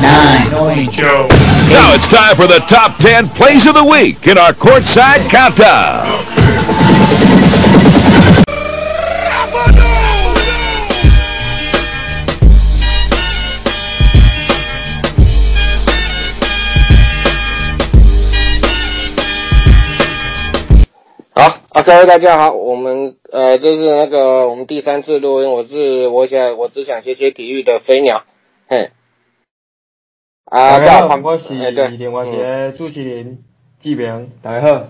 nine, Joe. Now it's time for the top 10 plays of the week in our courtside countdown. OK，啊大家好，我们呃，这是那个我们第三次录音，我是我想我只想学学体育的飞鸟，嘿，啊，大家好，旁我是另外一个主持人志明，大家好。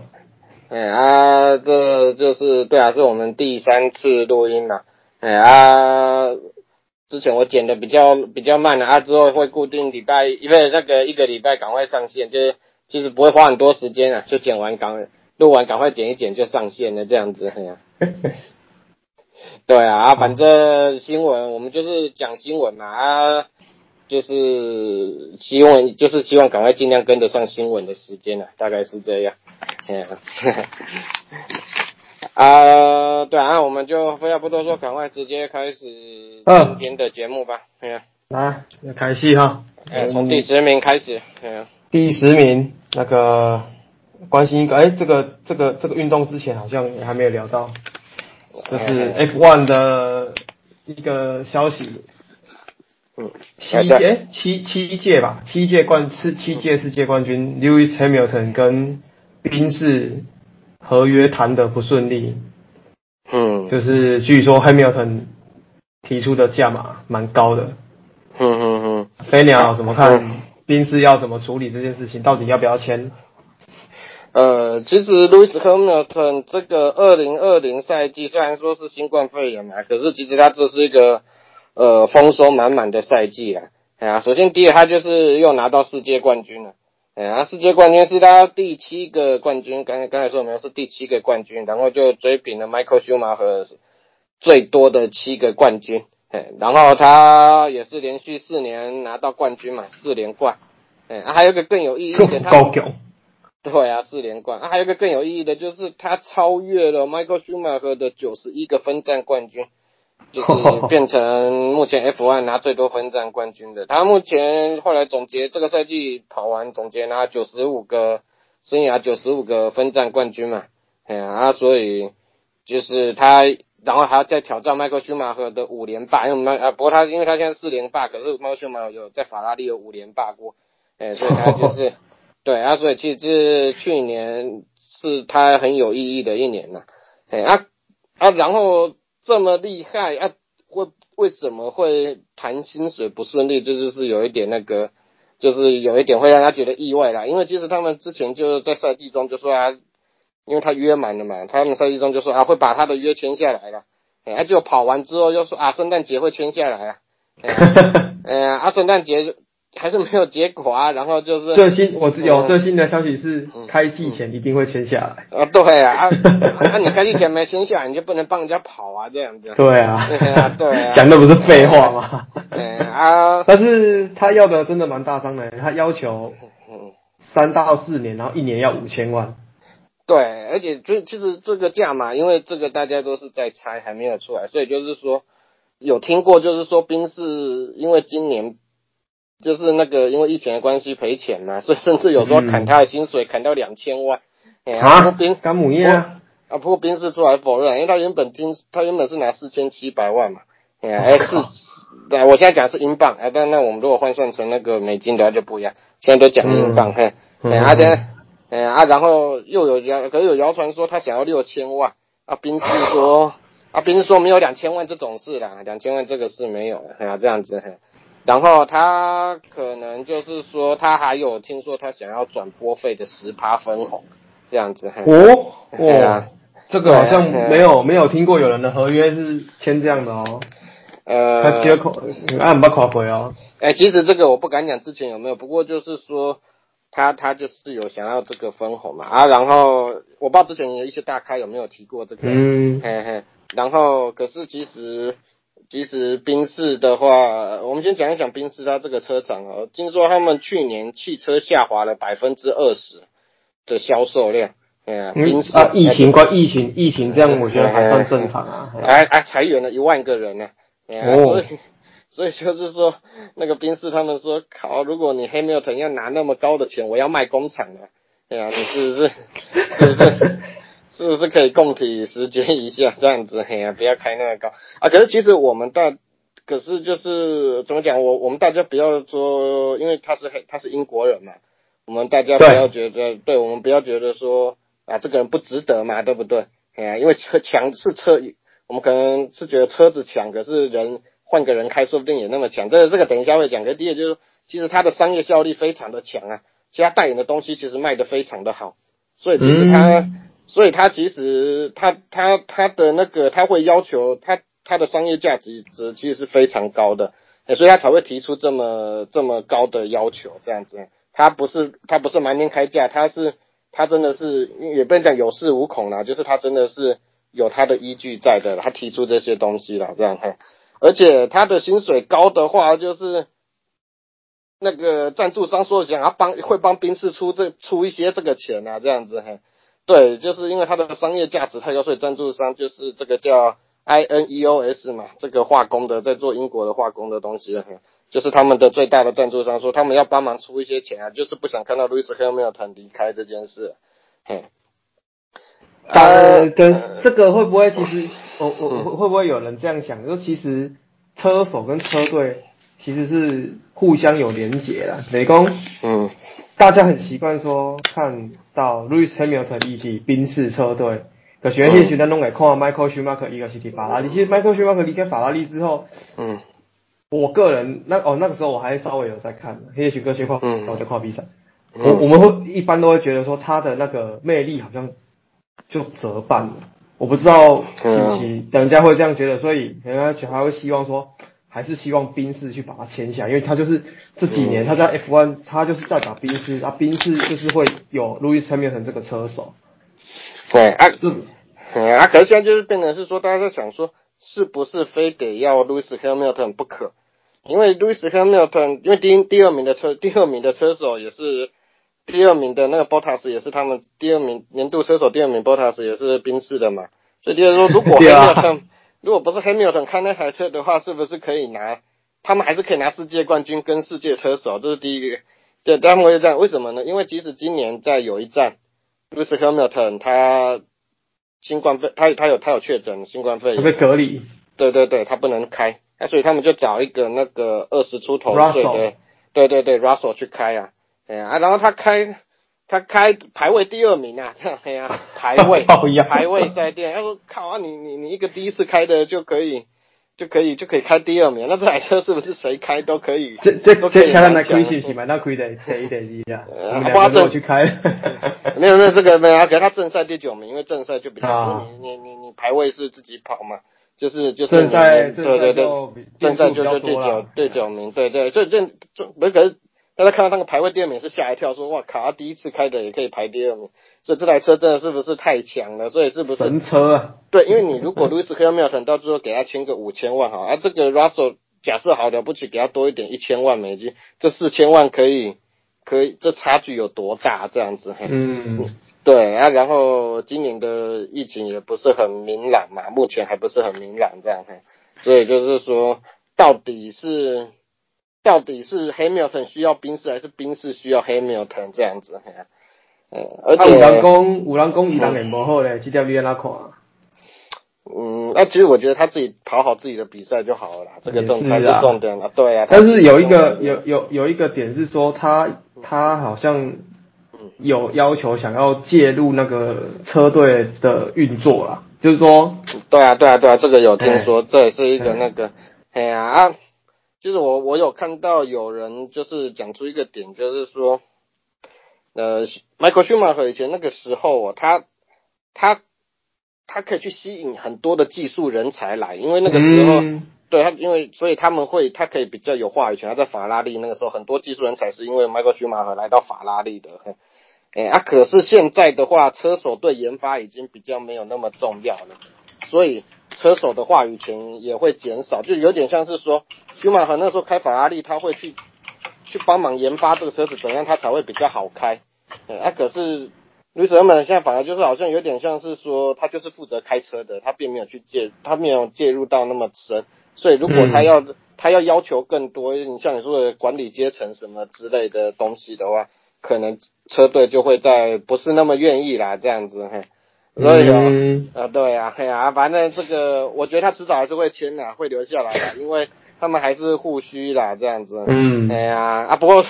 哎啊，这就是对啊，是我们第三次录音了。哎啊，之前我剪的比较比较慢了啊，之后会固定礼拜，因为那个一个礼拜赶快上线，就是其实不会花很多时间啊，就剪完赶录完赶快剪一剪就上线了这样子。哎呀、对啊，啊反正新闻我们就是讲新闻嘛啊，就是希望就是希望赶快尽量跟得上新闻的时间啊，大概是这样。啊，对啊，我们就废话不多说，赶快直接开始嗯今天的节目吧。哎呀，来，要开戏哈。哎，从第十名开始。哎呀，第十名，那个关心一个，哎，这个这个这个运动之前好像还没有聊到，就是哎 F1 的一个消息，嗯，七届七七届吧，七届冠世七届世界冠军 Lewis Hamilton 跟宾士合约谈得不顺利，嗯，就是据说 Hamilton 提出的价码蛮高的，嗯嗯嗯。飞鸟怎么嗯看？宾士要怎么处理这件事情？到底要不要签？呃，其实 Lewis Hamilton 这个二零二零赛季虽然说是新冠肺炎嘛，可是其实他这是一个呃丰收满满的赛季啊。哎呀，首先第一他就是又拿到世界冠军了。哎呀，世界冠军是他第七个冠军，刚才刚才说没有是第七个冠军，然后就追平了 Michael Schumacher 最多的七个冠军。哎，然后他也是连续四年拿到冠军嘛，四连冠。哎，啊还有一个更有意义的，他高强，对啊，四连冠啊，还有一个更有意义的，就是他超越了 Michael Schumacher 的九十一个分站冠军，就是变成目前 F1 拿最多分站冠军的。他目前后来总结这个赛季跑完总结拿九十五个生涯九十五个分站冠军嘛，哎呀啊，所以就是他，然后还要再挑战 Michael Schumacher 的五连霸，因为麦啊，不过他因为他现在四连霸，可是 Michael Schumacher 有在法拉利有五连霸过，哎，所以他就是。对啊，所以其实这去年是他很有意义的一年呐、哎啊啊，然后这么厉害啊，会为什么会谈薪水不顺利？这就是有一点那个，就是有一点会让他觉得意外啦。因为其实他们之前就在赛季中就说啊，因为他约满了嘛，他们赛季中就说啊会把他的约签下来了，哎，就跑完之后又说啊圣诞节会签下来啊，哎呀，哎呀啊圣诞节还是没有结果啊，然后就是最新我知有嗯最新的消息是，开季前一定会签下来。啊，对啊，啊，那、你开季前没签下来，你就不能帮人家跑啊，这样子。对啊对啊，对啊，讲的不是废话吗？哎啊，但是他要的真的蛮大张的，他要求嗯，三到四年，然后一年要五千万。对，而且就其实这个价嘛，因为这个大家都是在猜，还没有出来，所以就是说有听过，就是说宾士因为今年就是那个因为疫情的关系赔钱嘛，所以甚至有时候砍他的薪水砍到两千万。哎不过宾干母业啊，啊，不过宾士出来否认，因为他原本听他原本是拿四千七百万嘛，哎呀，哎是，对，我现在讲是英镑，哎，但那我们如果换算成那个美金的话就不一样，现在都讲英镑，嘿，嗯。哎，啊，现在，哎啊，然后又有谣，可是有谣传说他想要六千万，啊，宾士说，啊，宾士说没有两千万这种事啦，两千万这个是没有的，哎呀，这样子，嘿。然后他可能就是说，他还有听说他想要转播费的十趴分红，这样子。嘿。哦？哎呀哦，这个好像没有没有听过有人的合约是签这样的哦。他呃，接口按不垮回哦。哎，其实这个我不敢讲之前有没有，不过就是说他他就是有想要这个分红嘛。啊，然后我不知道之前有一些大咖有没有提过这个，嗯，嘿嘿，然后可是其实其实宾士的话，我们先讲一讲宾士它这个车厂哦，听说他们去年汽车下滑了百分之二十的销售量，哎呀，宾啊，疫情关疫情疫情这样，我觉得还算正常啊。哎哎裁员了一万个人呢、哦所以 所以就是说，那个宾士他们说，靠，如果你 Hamilton 要拿那么高的钱，我要卖工厂了，对啊，你是不是？是不是？是不是可以共体时间一下这样子？嘿呀，不要开那么高啊！可是其实我们大，可是就是怎么讲？我我们大家不要说，因为他是他是英国人嘛，我们大家不要觉得，对我们不要觉得说啊，这个人不值得嘛，对不对？哎呀，因为车强是车，我们可能是觉得车子强，可是人换个人开，说不定也那么强。这个这个等一下会讲。可第二就是，其实它的商业效率非常的强啊，其他代言的东西其实卖的非常的好，所以其实他。所以他其实他他他的那个他会要求他他的商业价值值其实是非常高的，所以他才会提出这么这么高的要求这样子。他不是他不是瞒天开价，他是他真的是也不能讲有恃无恐啦，就是他真的是有他的依据在的，他提出这些东西了这样哈。而且他的薪水高的话，就是那个赞助商说想要帮会帮兵士出这出一些这个钱啊这样子哈。对，就是因为它的商业价值太高，所以赞助商就是这个叫 INEOS 嘛，这个化工的，在做英国的化工的东西，就是他们的最大的赞助商，说他们要帮忙出一些钱啊，就是不想看到 Lewis Hamilton 离开这件事。嘿，呃，跟这个会不会其实，我我会不会有人这样想，就其实车手跟车队其实是互相有连结啦。美工，嗯。大家很习惯说看到 Lewis Hamilton 一起宾士车队，可是现在弄来看 Michael Schumacher 一个是提法拉利。其实 Michael Schumacher 离开法拉利之后，嗯，我个人那哦那个时候我还稍微有在看，黑许哥先看，我在看比赛。我我们会一般都会觉得说他的那个魅力好像就折半了，我不知道是不是人家会这样觉得，所以人家就还会希望说。还是希望宾士去把它签下，因为他就是这几年他在 F1，他就是在打宾士，啊，宾士就是会有 Louis Hamilton 这个车手。对啊，这啊，可是现在就是变成是说，大家在想说，是不是非得要 Louis Hamilton 不可？因为 Louis Hamilton，因为第第二名的车，第二名的车手也是第二名的那个 Bottas 也是他们第二名年度车手，第二名 Bottas 也是宾士的嘛，所以就是说，如果 Hamilton 如果不是 Hamilton 开那台车的话，是不是可以拿？他们还是可以拿世界冠军跟世界车手，这是第一个。对，他们会这样，为什么呢？因为即使今年在有一站，Lewis Hamilton 他新冠肺，他他有他有确诊新冠肺炎，被隔离。对对对，他不能开，那所以他们就找一个那个二十出头岁的，对对对，Russell 去开啊，哎呀，然后他开。他开排位第二名啊，这样嘿啊，排位排位赛店，他说靠啊，你你你一个第一次开的就可以就可以就可以开第二名，那这台车是不是谁开都可以？这这这前两台亏是不是嘛？那亏的这一点一啊，花正去开，没有没有这个没有，给他正赛第九名，因为正赛就比较你你你你排位是自己跑嘛，就是就是正赛对对对，正赛就就第九第九名，对对，这这这不可是。大家看到那个排位第二名是吓一跳，说哇靠，他第一次开的也可以排第二名，所以这台车真的是不是太强了？所以是不是神车啊？对，因为你如果 Louis Hamilton 到最后给他签个五千万 哈，啊这个 Russell 假设好了不起给他多一点一千万美金，这四千万可以可以，这差距有多大？这样子，嗯，对啊，然后今年的疫情也不是很明朗嘛，目前还不是很明朗这样，所以就是说到底是。到底是 Hamilton 需要宾士还是宾士需要 Hamilton 这样子？嗯，而且五郎公五郎公一档也不好嘞，几条你拉看？嗯，那其实我觉得他自己跑好自己的比赛就好了，这个重才是重点了。对啊，但是有一个有有有一个点是说，他他好像有要求想要介入那个车队的运作啦，就是说，对啊对啊对啊，这个有听说，这也是一个那个，哎呀。就是我我有看到有人就是讲出一个点，就是说，呃，Michael Schumacher 以前那个时候，他他他可以去吸引很多的技术人才来，因为那个时候，对他，因为所以他们会，他可以比较有话语权。他在法拉利那个时候，很多技术人才是因为 Michael Schumacher 来到法拉利的。哎啊，可是现在的话，车手对研发已经比较没有那么重要了，所以。车手的话语权也会减少，就有点像是说，舒马赫那时候开法拉利，他会去去帮忙研发这个车子怎样，他才会比较好开。啊，可是卢斯曼现在反而就是好像有点像是说，他就是负责开车的，他并没有去介，他没有介入到那么深。所以如果他要他要要求更多，你像你说的管理阶层什么之类的东西的话，可能车队就会在不是那么愿意啦，这样子，嘿，所以哦，啊，对啊，嘿啊，反正这个我觉得他迟早还是会签的，会留下来的，因为他们还是互需啦，这样子，嗯，哎呀，啊，不过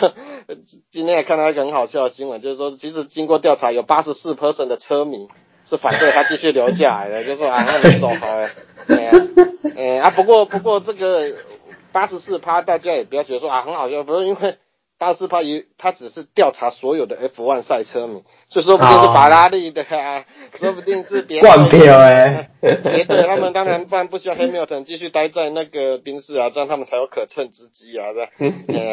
今天也看到一个很好笑的新闻，就是说，其实经过调查，有八十四 percent 的车迷是反对他继续留下来的，就是啊，那你走好了，哎呀，哎啊，不过不过这个。八十四趴，大家也不要觉得说啊很好笑，不是因为八十四趴一，他只是调查所有的 F1 赛车迷，所以说不定是法拉利的，说不定是别冠票 哎，别对他们当然不然不需要 Hamilton 继续待在那个宾士啊，这样他们才有可乘之机啊，对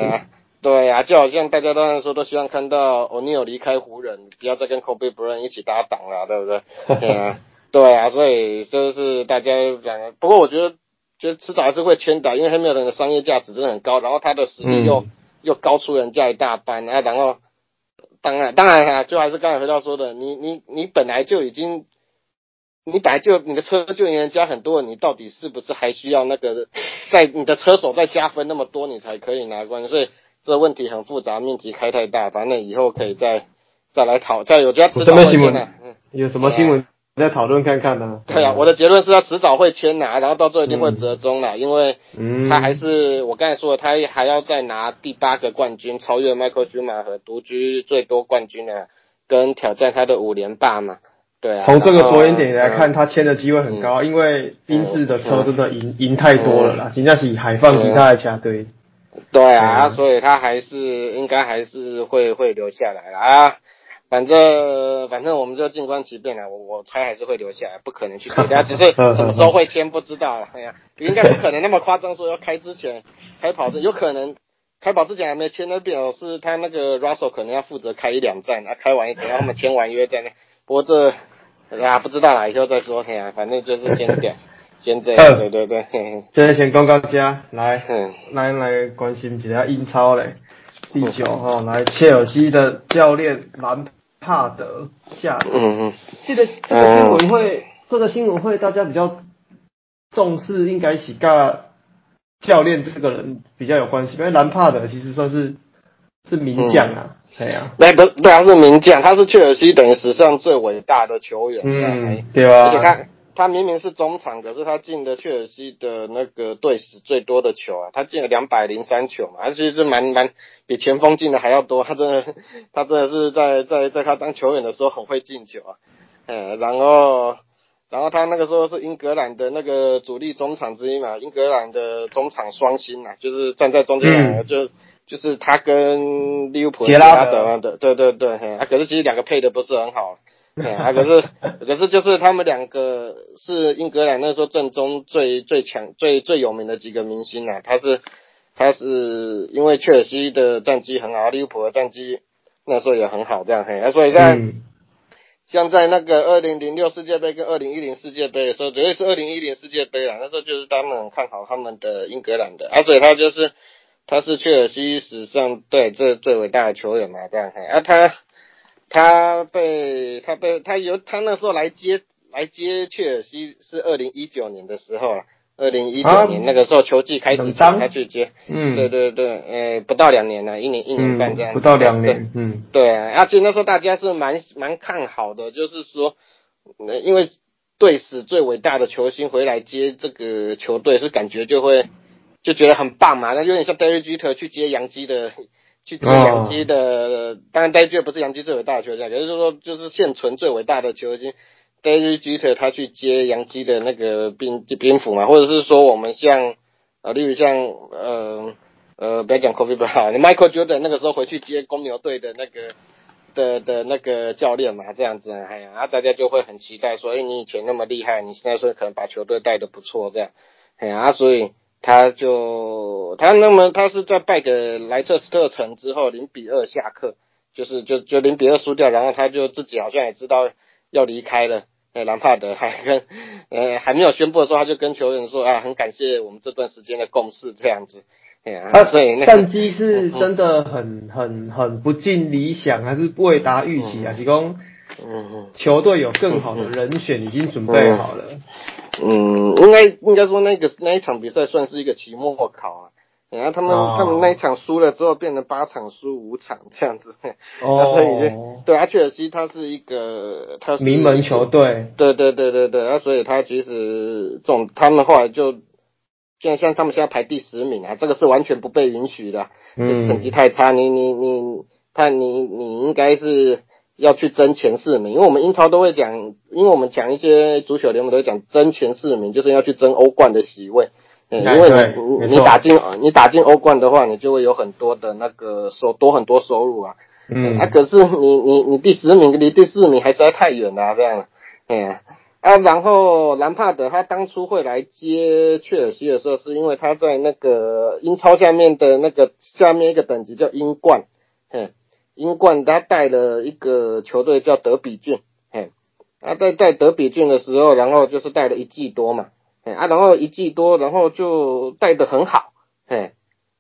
吧？对啊，就好像大家当然说都希望看到 O'Neal 离开湖人，不要再跟 Kobe Bryant 一起搭档了，对不对？对啊，对啊，所以就是大家讲，不过我觉得。觉得迟早还是会签的，因为 Hamilton 的商业价值真的很高，然后他的实力又又高出人家一大半啊，然后当然当然啊，就还是刚才回到说的，你你你本来就已经，你本来就你的车就赢人家很多，你到底是不是还需要那个在你的车手再加分那么多，你才可以拿冠？所以这问题很复杂，命题开太大，反正以后可以再再来讨，再有家迟早会签的。有什么新闻？再讨论看看呢？对啊，我的结论是他迟早会签拿，然后到最后一定会折中了，因为他还是我刚才说的，他还要再拿第八个冠军，超越迈克尔·舒马和独居最多冠军的，跟挑战他的五连霸嘛。对啊。从这个着眼点来看，他签的机会很高，因为宾士的车真的赢赢太多了啦，人家是海放其他的车队。对啊，所以他还是应该还是会会留下来啊。反正反正我们就静观其变了，我我猜还是会留下来，不可能去退掉，只是 什么时候会签不知道了。哎呀，应该不可能那么夸张，说要开之前开跑的，有可能开跑之前还没签，那表示他那个 Russell 可能要负责开一两站，啊，开完一等他们签完约在那。不过这啊不知道啦，以后再说。哎呀，反正就是先这样，先这样。对对对。现在先公告家来，嗯来来关心一下英超嘞，第九号来切尔西的教练兰。帕德下，嗯嗯，这个这个新闻会，这个新闻会大家比较重视，应该是跟教练这个人比较有关系，因为兰帕德其实算是是名将啊，对啊，那不对，他是名将，他是切尔西等于史上最伟大的球员，嗯，对啊，而且他。他明明是中场，可是他进的切尔西的那个队史最多的球啊，他进了两百零三球嘛，而且是蛮蛮比前锋进的还要多。他真的，他真的是在在在他当球员的时候很会进球啊。嗯，然后然后他那个时候是英格兰的那个主力中场之一嘛，英格兰的中场双星啊，就是站在中间两个就就是他跟利物浦杰拉德的，对对对，啊，可是其实两个配的不是很好。啊，可是 可是就是他们两个是英格兰那时候正宗最最强最最有名的几个明星啊，他是他是因为切尔西的战绩很好，利物浦的战绩那时候也很好，这样嘿，啊，所以在像在那个二零零六世界杯跟二零一零世界杯的时候，绝对是二零一零世界杯啦，那时候就是他们看好他们的英格兰的，啊，所以他就是他是切尔西史上对最最伟大的球员嘛，这样嘿，啊他。他被他被他由他那时候来接来接切尔西是二零一九年的时候了，二零一九年那个时候球季开始他去接，嗯，对对对，呃，不到两年了，一年一年半这样，不到两年，嗯，对，而且那时候大家是蛮蛮看好的，就是说，因为队史最伟大的球星回来接这个球队，是感觉就会就觉得很棒嘛，那有点像戴维基特去接杨基的。去接杨基的，当然戴维不是杨基最伟大的球星，也就是说，就是现存最伟大的球星戴维基特他去接杨基的那个兵兵符嘛，或者是说我们像啊，例如像呃呃，不要讲 Kobe Bryant，Michael Jordan 那个时候回去接公牛队的那个的的那个教练嘛，这样子，哎呀，啊，大家就会很期待说，哎，你以前那么厉害，你现在说可能把球队带的不错，这样，哎呀，所以。他就他那么他是在败给莱彻斯特城之后零比二下课，就是就就零比二输掉，然后他就自己好像也知道要离开了。呃，兰帕德还跟呃还没有宣布的时候，他就跟球员说啊，很感谢我们这段时间的共事这样子。哎呀，所以战绩是真的很很很不尽理想，还是未达预期啊？提供嗯嗯，球队有更好的人选已经准备好了。嗯，应该应该说那个那一场比赛算是一个期末考啊。然后他们他们那一场输了之后，变成八场输五场这样子。哦。所以就对阿切尔西，他是一个他是名门球队。对对对对对，啊，所以他其实这种他们后来就现在像他们现在排第十名啊，这个是完全不被允许的。嗯。成绩太差，你你你，他你你应该是要去争前四名，因为我们英超都会讲，因为我们讲一些足球联盟都会讲争前四名，就是要去争欧冠的席位。嗯因为你你打进你打进欧冠的话，你就会有很多的那个收多很多收入啊。嗯。啊，可是你你你第十名离第四名还实在太远了，这样。哎呀，啊，然后兰帕德他当初会来接切尔西的时候，是因为他在那个英超下面的那个下面一个等级叫英冠，嗯，英冠他带了一个球队叫德比郡，嘿，他在带德比郡的时候，然后就是带了一季多嘛。哎啊，然后一季多，然后就带的很好，嘿，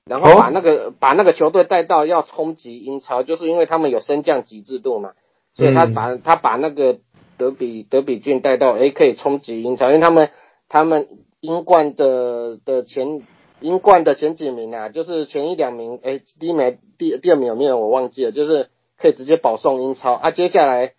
然后把那个把那个球队带到要冲击英超，就是因为他们有升降级制度嘛，所以他把他把那个德比德比郡带到，哎，可以冲击英超，因为他们他们英冠的的前英冠的前几名啊，就是前一两名，哎，第一名第第二名有没有我忘记了，就是可以直接保送英超啊，接下来。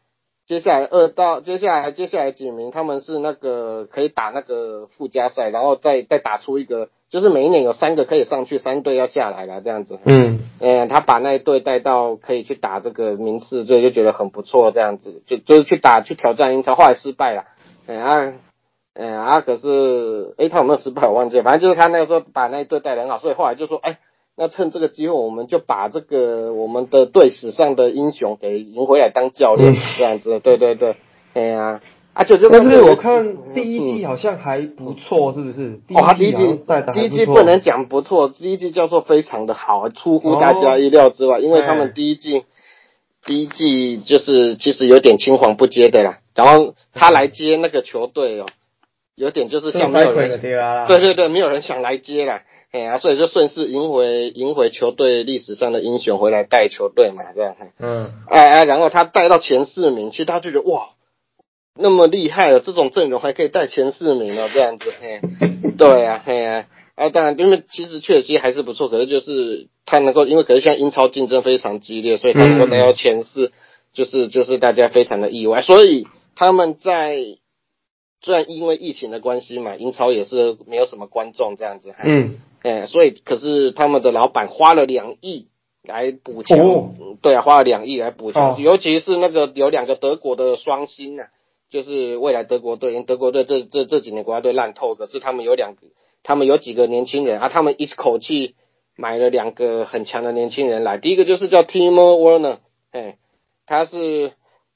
接下来二到接下来接下来几名，他们是那个可以打那个附加赛，然后再再打出一个，就是每一年有三个可以上去，三队要下来了这样子。嗯，嗯，他把那一队带到可以去打这个名次，所以就觉得很不错这样子，就就是去打去挑战英超，后来失败了。哎啊，哎啊，可是哎他有没有失败我忘记了，反正就是他那个时候把那一队带的很好，所以后来就说哎。那趁这个机会，我们就把这个我们的队史上的英雄给迎回来当教练，这样子。对对对，哎呀，啊就就但是我看第一季好像还不错，是不是？哦，第一季第一季不能讲不错，第一季叫做非常的好，出乎大家意料之外，因为他们第一季第一季就是其实有点青黄不接的啦，然后他来接那个球队哦，有点就是像没有人，对对对，没有人想来接啦。哎呀，所以就顺势赢回赢回球队历史上的英雄回来带球队嘛，这样。嗯。哎哎，然后他带到前四名，其实他就觉得哇，那么厉害了，这种阵容还可以带前四名哦，这样子。嘿，对啊，嘿啊。啊，当然，因为其实确实还是不错，可是就是他能够，因为可是现在英超竞争非常激烈，所以他能够拿到前四，就是就是大家非常的意外。所以他们在虽然因为疫情的关系嘛，英超也是没有什么观众这样子。嗯。哎，所以可是他们的老板花了两亿来补强，对啊，花了两亿来补强，尤其是那个有两个德国的双星啊，就是未来德国队，因为德国队这这这几年国家队烂透，可是他们有两个，他们有几个年轻人啊，他们一口气买了两个很强的年轻人来，第一个就是叫 Timo Werner，哎，他是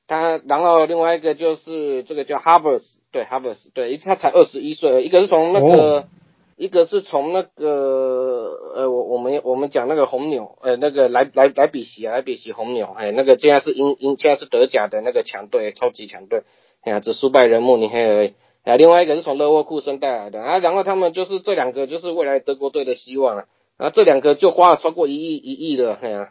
他，然后另外一个就是这个叫 Havers，对 Havers，对，他才二十一岁，一个是从那个。一个是从那个呃，我我们我们讲那个红牛，呃，那个莱莱莱比锡啊，莱比锡红牛，哎，那个现在是英英现在是德甲的那个强队，超级强队，哎呀，只输败人慕尼黑而已。啊，另外一个是从勒沃库森带来的啊，然后他们就是这两个就是未来德国队的希望啊，啊，这两个就花了超过一亿一亿的，哎呀，啊，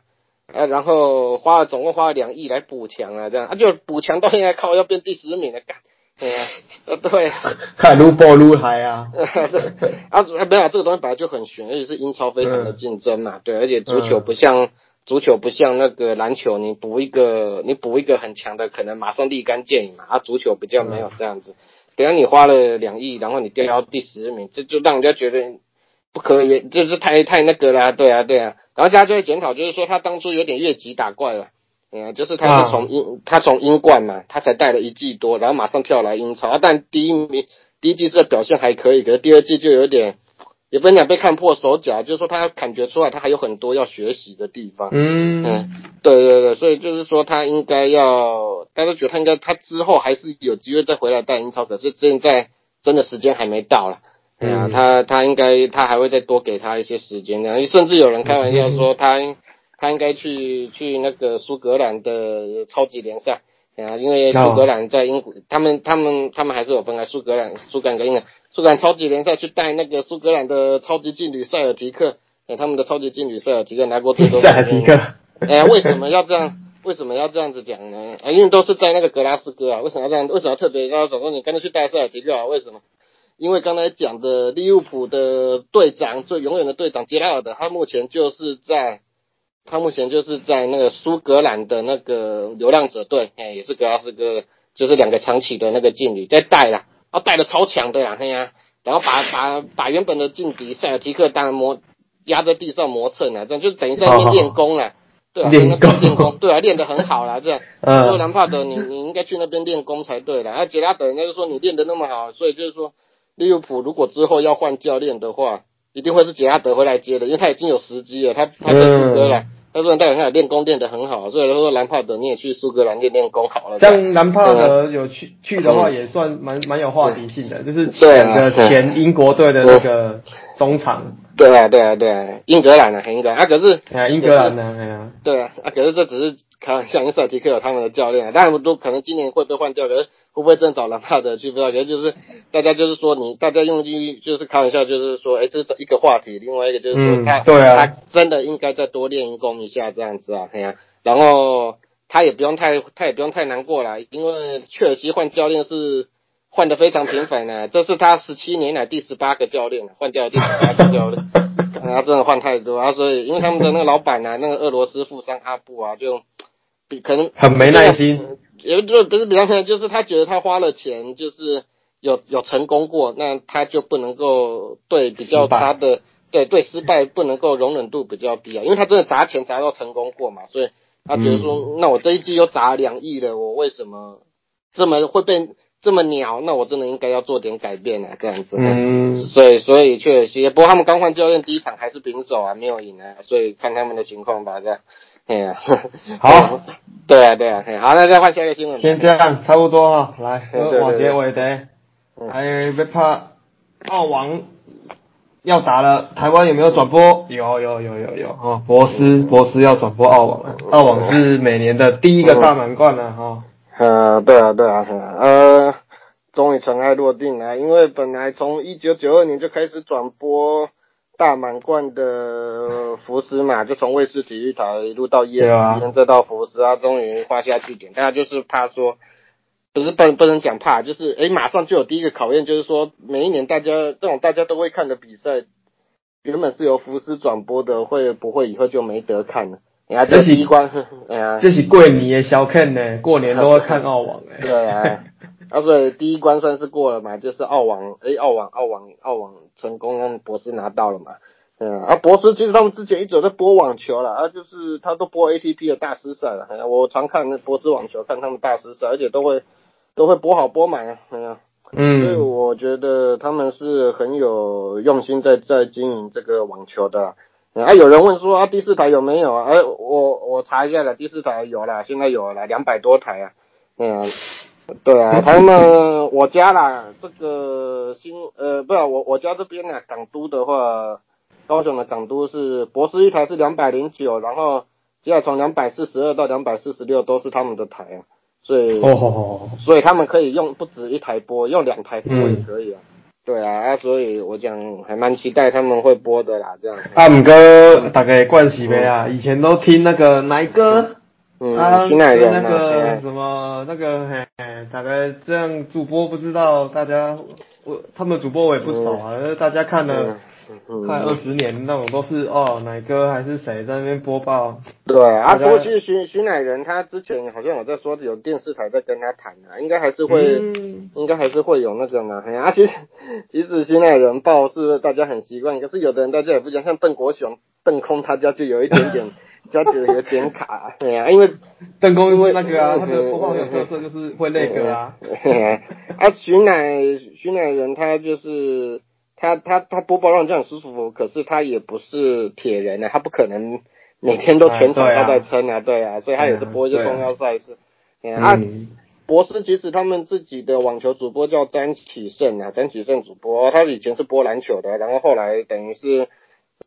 然后花了总共花了两亿来补强啊，这样啊，就补强到现在靠要变第十名了，干。对啊，呃，对，看撸爆撸嗨啊！啊，没有这个东西本来就很悬，而且是英超非常的竞争嘛。对，而且足球不像足球不像那个篮球，你补一个你补一个很强的，可能马上立竿见影嘛。啊，足球比较没有这样子。等下你花了两亿，然后你掉到第十名，这就让人家觉得不可以，就是太太那个啦。对啊，对啊。然后大家就会检讨，就是说他当初有点越级打怪了。嗯，就是他是从英，他从英冠嘛，他才带了一季多，然后马上跳来英超。但第一名，第一季是表现还可以，可是第二季就有点，也不能讲被看破手脚，就是说他感觉出来他还有很多要学习的地方。嗯嗯，对对对，所以就是说他应该要，大家都觉得他应该，他之后还是有机会再回来带英超，可是现在真的时间还没到了。对啊，他他应该他还会再多给他一些时间，然后甚至有人开玩笑说他。他应该去去那个苏格兰的超级联赛啊，因为苏格兰在英国，他们他们他们还是有分开苏格兰苏格兰跟英格兰，苏格兰超级联赛去带那个苏格兰的超级劲旅塞尔提克，哎，他们的超级劲旅塞尔提克拿过最多。塞尔提克。哎，为什么要这样？为什么要这样子讲呢？啊，因为都是在那个格拉斯哥啊，为什么要这样？为什么要特别要说你干脆去带塞尔提克啊？为什么？因为刚才讲的利物浦的队长，最永远的队长杰拉尔德，他目前就是在，他目前就是在那个苏格兰的那个流浪者队，哎，也是格拉斯哥，就是两个长期的那个劲旅在带啦，啊，带的超强的啦，嘿呀，然后把把把原本的劲敌塞尔提克当磨压在地上磨蹭啊，这样就等于在那边练功了。对啊，练功练功，对啊，练得很好啦，这样。所以兰帕德，你你应该去那边练功才对的。啊，杰拉德人家就说你练得那么好，所以就是说利物浦如果之后要换教练的话，一定会是杰拉德回来接的，因为他已经有时机了，他他在苏格兰，他说代表他练功练得很好，所以他说兰帕德你也去苏格兰练练功好了。像兰帕德有去去的话，也算蛮蛮有话题性的，就是前的前英国队的那个中场。对啊，对啊，对啊，英格兰的，英格兰啊，可是，啊，英格兰的，哎呀，对啊，啊，可是这只是开玩笑，因为塞提克有他们的教练啊，当然都可能今年会被换掉，可是会不会真找兰帕德去不知道，可是就是大家就是说你大家用句就是开玩笑，就是说，哎，这是一个话题，另外一个就是说他，对啊，他真的应该再多练功一下这样子啊，哎呀，然后他也不用太，他也不用太难过了，因为切尔西换教练是。换的非常频繁呢，这是他十七年来第十八个教练，换掉第十八个教练，啊，真的换太多啊，所以因为他们的那个老板呢，那个俄罗斯富商阿布啊，就比可能很没耐心，也就不是比较可能就是他觉得他花了钱，就是有有成功过，那他就不能够对比较他的对对失败不能够容忍度比较低啊，因为他真的砸钱砸到成功过嘛，所以他觉得说，那我这一季又砸两亿了，我为什么这么会被？这么鸟，那我真的应该要做点改变啊，这样子。嗯。所以，所以确实，不过他们刚换教练第一场还是平手啊，没有赢啊，所以看他们的情况吧，这样。哎呀。好。对啊，对啊，好，那再换下一个新闻。先这样，差不多哈，来，我结尾的。还别怕，澳网要打了，台湾有没有转播？有有有有有哈，博斯博斯要转播澳网了，澳网是每年的第一个大满贯了哈。呃，对啊，对啊，呃，终于尘埃落定了，因为本来从一九九二年就开始转播大满贯的福斯嘛，就从卫视体育台一路到 ESPN 再到福斯啊，终于画下句点。大家就是怕说，不是不不能讲怕，就是诶，马上就有第一个考验，就是说每一年大家这种大家都会看的比赛，原本是由福斯转播的，会不会以后就没得看了？这是一关，哎呀，这是过年的小看呢，过年都会看澳网哎。对啊，啊所以第一关算是过了嘛，就是澳网，哎澳网澳网澳网成功让博士拿到了嘛。嗯，啊博士其实他们之前一直在播网球了，啊就是他都播 ATP 的大师赛了，我常看那博士网球，看他们大师赛，而且都会都会播好播满啊，嗯，所以我觉得他们是很有用心在在经营这个网球的。啊，有人问说啊，第四台有没有啊？哎，我我查一下了，第四台有了，现在有了两百多台啊。嗯，对啊，他们我家啦，这个新呃，不是我我家这边呢，港都的话，高雄的港都是博士一台是两百零九，然后接下来从两百四十二到两百四十六都是他们的台啊，所以哦，所以他们可以用不止一台播，用两台播也可以啊。对啊，啊，所以我讲还蛮期待他们会播的啦，这样。啊，五哥大概惯习没啊，以前都听那个奶哥，啊，听那个什么那个，嘿，大概这样主播不知道，大家我他们主播我也不熟啊，大家看了。看二十年那种都是哦，奶哥还是谁在那边播报？对啊，不过其实徐徐乃仁他之前好像有在说有电视台在跟他谈啊，应该还是会，应该还是会有那个嘛。哎呀，其实其实徐乃仁报是大家很习惯，可是有的人大家也不讲，像邓国雄、邓空他家就有一点点，家觉得有点卡。对啊，因为 邓空因为那个啊，他的播报有特色就是会那个啊。啊，徐乃徐乃仁他就是。他他他播报让这样舒服，可是他也不是铁人啊，他不可能每天都全场都在撑啊，对啊，所以他也是播一些重要赛事。啊，博士其实他们自己的网球主播叫詹启胜啊，詹启胜主播，他以前是播篮球的，然后后来等于是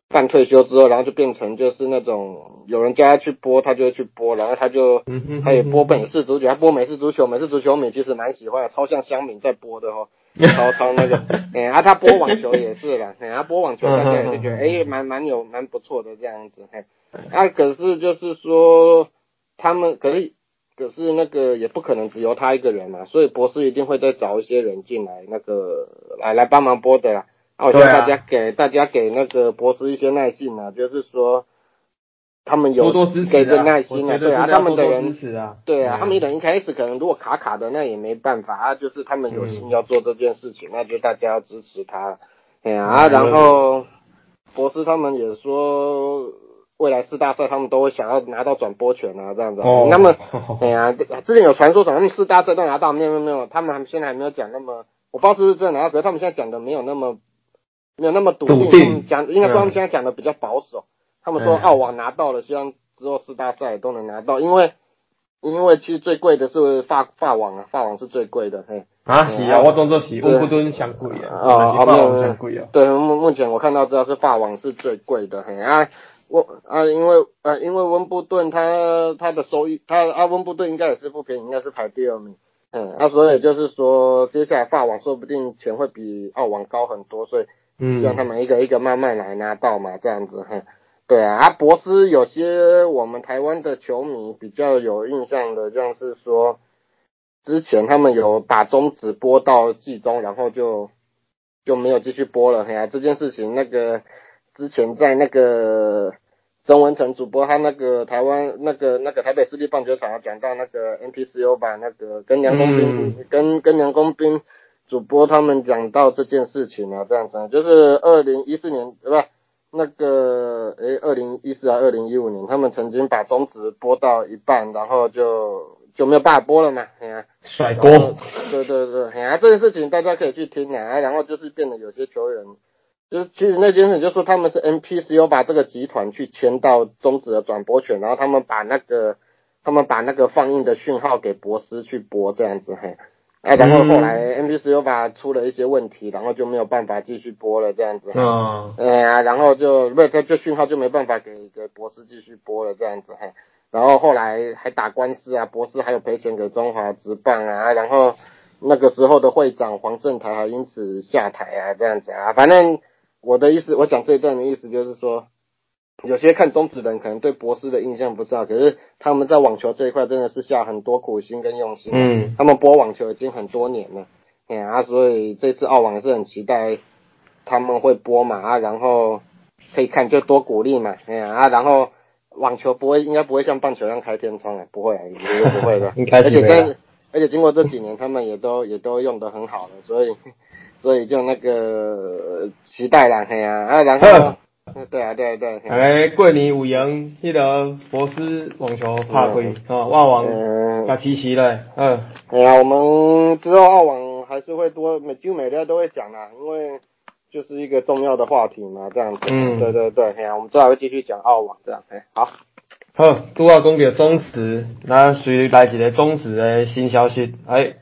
半退休之后，然后就变成就是那种有人叫他去播，他就会去播，然后他就他也播美式足球，他播美式足球，美式足球美其实蛮喜欢的，超像香敏在播的哈。超超那个，哎，啊，他播网球也是了，哎，他播网球大家就觉得，哎，蛮蛮有蛮不错的这样子，嘿，啊，可是就是说，他们可是，可是那个也不可能只有他一个人嘛，所以博士一定会再找一些人进来，那个来来帮忙播的啦。我觉得大家给大家给那个博士一些耐心啊，就是说他们有多多支持给的耐心啊，对啊，他们的人对啊，他们人一开始可能如果卡卡的那也没办法啊，就是他们有心要做这件事情，那就大家要支持他。哎呀，然后博士他们也说。未来四大赛，他们都会想要拿到转播权啊，这样子。哦。那么，哎呀，之前有传说什么四大赛都拿到，没有没有没有，他们现在还没有讲那么，我不知道是不是真的拿到，可是他们现在讲的没有那么，没有那么笃定。讲应该说他们现在讲的比较保守。他们说澳网拿到了，希望之后四大赛都能拿到，因为因为其实最贵的是法法网啊，法网是最贵的，嘿。啊，是啊，我当做是温布顿相贵啊，啊，法网相贵啊。对，目目前我看到知道是法网是最贵的，嘿。啊。我啊，因为啊，因为温布顿他他的收益，他啊温布顿应该也是不便宜，应该是排第二名，嗯，啊，所以就是说，接下来法网说不定钱会比澳网高很多，所以希望他们一个一个慢慢来拿到嘛，这样子，哼，对啊，啊，博斯有些我们台湾的球迷比较有印象的，像是说之前他们有把中指播到季中，然后就就没有继续播了，嘿呀，这件事情那个之前在那个。曾文成主播他那个台湾那个那个台北市立棒球场讲到那个 NPCU 把那个跟梁公斌跟跟梁公斌主播他们讲到这件事情啊，这样子就是二零一四年对吧？那个诶，二零一四啊，二零一五年他们曾经把中职播到一半，然后就就没有办法播了嘛，哎呀，甩锅，对对对，哎呀，这件事情大家可以去听啊，然后就是变得有些球员。就是其实那件事，就说他们是 NPCU 把这个集团去签到中止的转播权，然后他们把那个他们把那个放映的讯号给博斯去播这样子嘿，啊，然后后来 npc 又把出了一些问题，然后就没有办法继续播了这样子，嗯，哎呀，然后就不他就讯号就没办法给给博士继续播了这样子嘿，然后后来还打官司啊，博士还有赔钱给中华职棒啊，然后那个时候的会长黄正台还因此下台啊这样子啊，反正。我的意思，我讲这一段的意思就是说，有些看中职人可能对博士的印象不是好，可是他们在网球这一块真的是下很多苦心跟用心。嗯。他们播网球已经很多年了，哎呀，所以这次澳网也是很期待他们会播嘛啊，然后可以看就多鼓励嘛，哎呀啊，然后网球不会应该不会像棒球一样开天窗啊，不会，绝对不会的。应该是。而且跟而且经过这几年，他们也都也都用的很好了，所以。所以就那个期待啦，嘿啊，啊然后，对啊对啊对。哎，过年有赢，迄个博斯网球拍开，哦，澳网加支持嘞，嗯。哎呀，我们之后澳网还是会多，每就每天都会讲啦，因为就是一个重要的话题嘛，这样子。嗯。对对对，哎呀，我们之后还会继续讲澳网这样，哎，好。好，拄啊讲到中职，那随来一个中职的新消息，哎。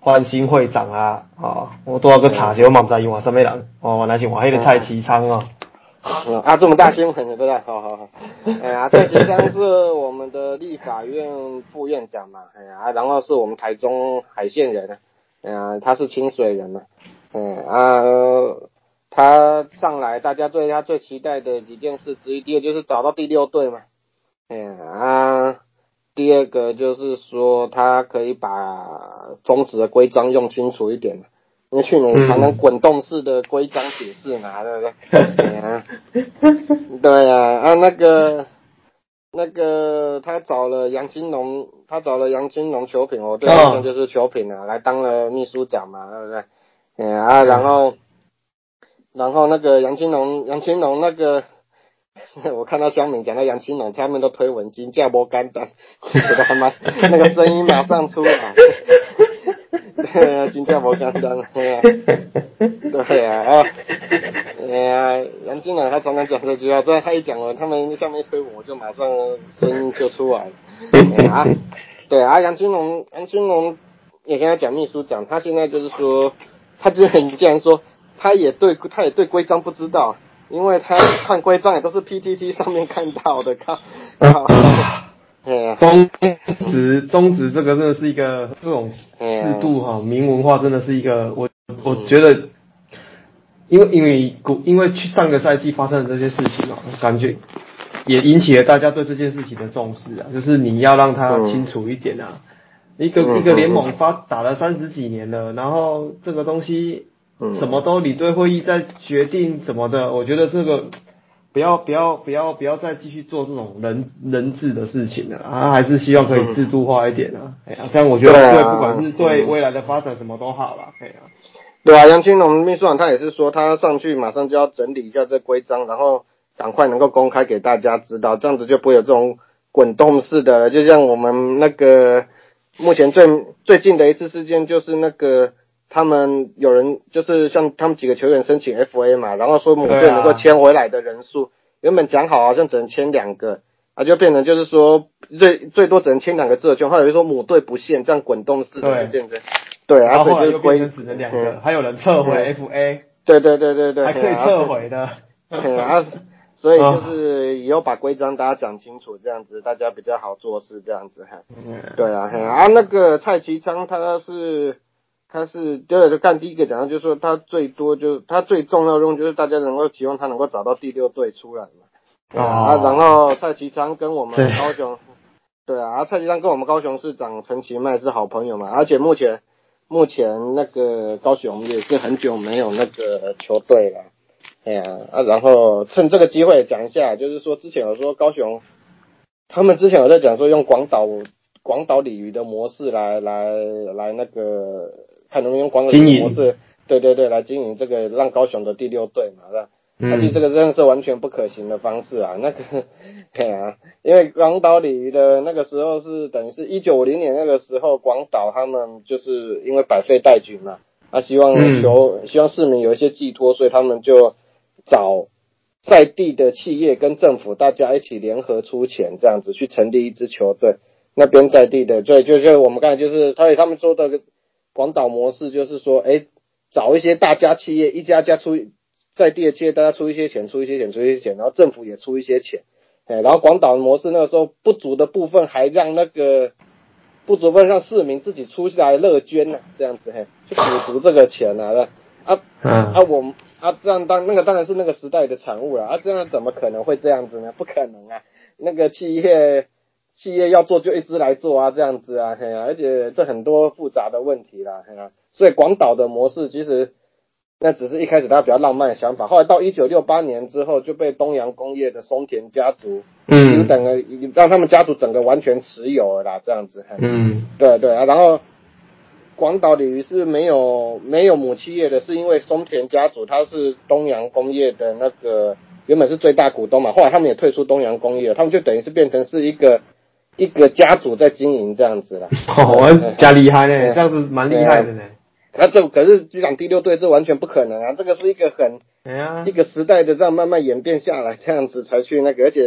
换新会长啊，哦，我多少个查询，我嘛不知伊换什么人，哦，原来是换迄个蔡其昌哦。啊，这么大新闻对不对？好好好。哎呀，蔡其昌是我们的立法院副院长嘛，哎呀，然后是我们台中海线人，哎呀，他是清水人嘛，嗯啊，他上来，大家对他最期待的几件事之一，第二就是找到第六队嘛，哎呀啊。第二个就是说，他可以把中止的规章用清楚一点，因为去年常常滚动式的规章解释嘛，对不对？对啊，对啊，啊那个那个他找了杨金龙，他找了杨金龙球品我，对象，就是球品啊，来当了秘书长嘛，对不对？嗯啊，然后然后那个杨金龙，杨金龙那个。我看到香敏讲到杨青龙，他们都推文金价波干单，觉得他妈 那个声音马上出来，对啊，金价波干单，对啊，对啊，啊，哎呀，杨俊龙他常常讲这句话，这他一讲了，他们下面一推我，我就马上声音就出来。了，啊，对啊，杨俊龙，杨俊龙也跟他讲秘书讲，他现在就是说，他之前竟然说，他也对，他也对规章不知道。因为他看规章也都是 PTT 上面看到的，靠，中职中职这个真的是一个这种制度哈，明文化真的是一个，我我觉得，因为因为古因为去上个赛季发生的这些事情啊，感觉也引起了大家对这件事情的重视啊，就是你要让他清楚一点啊。一个一个联盟发打了三十几年了，然后这个东西什么都理队会议在决定什么的，我觉得这个不要不要不要不要再继续做这种人人质的事情了啊，还是希望可以制度化一点啊。哎呀，这样我觉得对不管是对未来的发展什么都好了。哎呀，对啊，杨青龙秘书长他也是说，他上去马上就要整理一下这规章，然后赶快能够公开给大家知道，这样子就不会有这种滚动式的，就像我们那个。目前最最近的一次事件就是那个他们有人就是像他们几个球员申请 FA 嘛，然后说某队能够签回来的人数，原本讲好好像只能签两个，啊就变成就是说最最多只能签两个自球，后来又说母队不限，这样滚动式的就变成对，然后就变成只能两个，还有人撤回 FA，对对对对对，还可以撤回的，啊。所以就是以后把规章大家讲清楚，这样子大家比较好做事，这样子哈。对啊，啊那个蔡其昌他是他是就干第一个讲的，就是说他最多就他最重要任务就是大家能够期望他能够找到第六队出来嘛。啊，然后蔡其昌跟我们高雄，对啊，蔡其昌跟我们高雄市长陈其迈是好朋友嘛，而且目前目前那个高雄也是很久没有那个球队了。哎呀啊，然后趁这个机会讲一下，就是说之前有说高雄，他们之前有在讲说用广岛广岛鲤鱼的模式来来来那个看能不能用广岛鲤鱼模式，对对对，来经营这个让高雄的第六队嘛，是吧？而且这个真的是完全不可行的方式啊，那个，对啊，因为广岛鲤鱼的那个时候是等于是一九五零年那个时候，广岛他们就是因为百废待举嘛，啊，希望求希望市民有一些寄托，所以他们就。找在地的企业跟政府，大家一起联合出钱，这样子去成立一支球队。那边在地的，对，就是我们刚才就是，他他们说的广岛模式，就是说，哎，找一些大家企业，一家家出在地的企业，大家出一些钱，出一些钱，出一些钱，然后政府也出一些钱，哎，然后广岛模式那个时候不足的部分，还让那个不足部分让市民自己出来乐捐呐，这样子，嘿，去补足这个钱啊，啊，啊，我。啊，这样当那个当然是那个时代的产物了啊，这样怎么可能会这样子呢？不可能啊，那个企业企业要做就一直来做啊，这样子啊，嘿啊，而且这很多复杂的问题啦，嘿啊，所以广岛的模式其实那只是一开始大家比较浪漫的想法，后来到一九六八年之后就被东洋工业的松田家族，嗯，整个让他们家族整个完全持有了啦，这样子，嗯，对对啊，然后。广岛鲤鱼是没有没有母企业的，是因为松田家族他是东洋工业的那个原本是最大股东嘛，后来他们也退出东洋工业了，他们就等于是变成是一个一个家族在经营这样子了。哦，加厉害呢，这样子蛮厉害的呢。那这可是机长第六队，这完全不可能啊！这个是一个很一个时代的这样慢慢演变下来，这样子才去那个，而且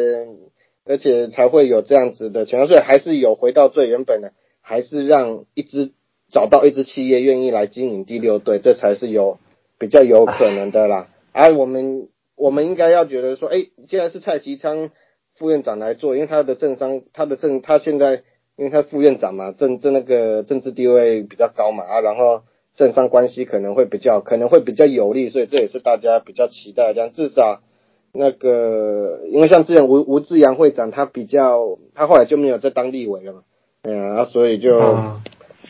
而且才会有这样子的所以还是有回到最原本的，还是让一支。找到一支企业愿意来经营第六队，这才是有比较有可能的啦。而我们我们应该要觉得说，哎，既然是蔡其昌副院长来做，因为他的政商，他的政，他现在因为他副院长嘛，政政那个政治地位比较高嘛，啊，然后政商关系可能会比较可能会比较有利，所以这也是大家比较期待这样。至少那个，因为像之前吴吴志阳会长，他比较他后来就没有再当立委了嘛，嗯啊，所以就。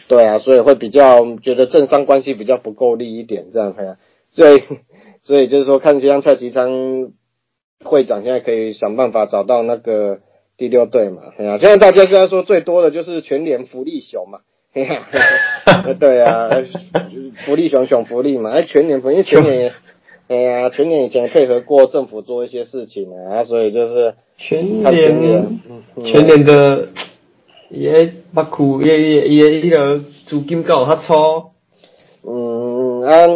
对啊，所以会比较觉得政商关系比较不够利一点，这样看，所以所以就是说，看像蔡其昌会长现在可以想办法找到那个第六队嘛，哎呀，现在大家现在说最多的就是全联福利熊嘛，哎呀，对啊，福利熊熊福利嘛，哎，全年福，因为全年，哎呀，全年以前配合过政府做一些事情啊，所以就是全年，全年的。伊个北区，伊伊伊个迄个租金够较粗。嗯，啊，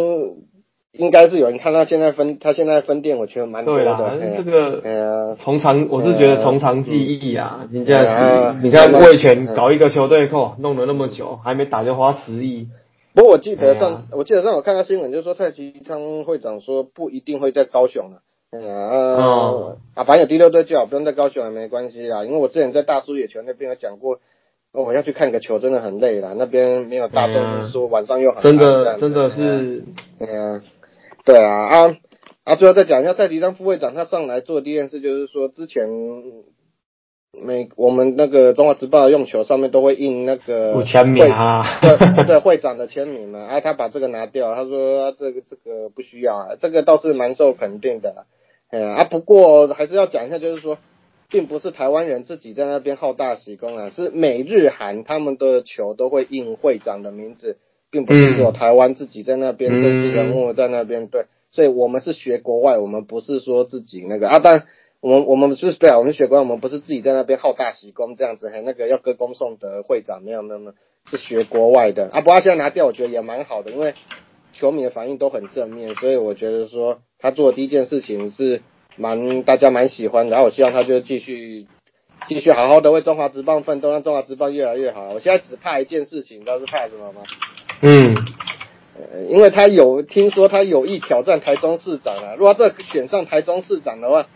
应该是有人看到现在分，他现在分店，我觉得蛮多的。对啦，这个，从长，我是觉得从长计议啊，人家是，你看魏权搞一个球队，靠，弄了那么久，还没打就花十亿。不过我记得上，我记得上我看到新闻，就是说蔡其昌会长说不一定会在高雄了。啊，啊，反正有第六队最好不用在高雄也没关系啦，因为我之前在大叔野球那边有讲过，我要去看个球真的很累啦，那边没有大众人数，晚上又很真的真的是，对啊，对啊啊，啊，最后再讲一下赛迪当副会长，他上来做第一件事就是说，之前每我们那个中华职报用球上面都会印那个签名啊，对对，会长的签名嘛，啊，他把这个拿掉，他说这个这个不需要啊，这个倒是蛮受肯定的，哎啊，不过还是要讲一下，就是说，并不是台湾人自己在那边好大喜功啊，是美日韩他们的球都会印会长的名字，并不是说台湾自己在那边政治人物在那边对。所以我们是学国外，我们不是说自己那个啊，但我们我们是对啊，我们学国外，我们不是自己在那边好大喜功这样子，还那个要歌功颂德会长没有没有没有，是学国外的啊。不过现在拿掉，我觉得也蛮好的，因为球迷的反应都很正面，所以我觉得说他做的第一件事情是蛮大家蛮喜欢，然后我希望他就继续继续好好的为中华职棒奋斗，让中华职棒越来越好。我现在只怕一件事情，你知道是怕什么吗？嗯。呃，因为他有听说他有意挑战台中市长啊，如果这选上台中市长的话，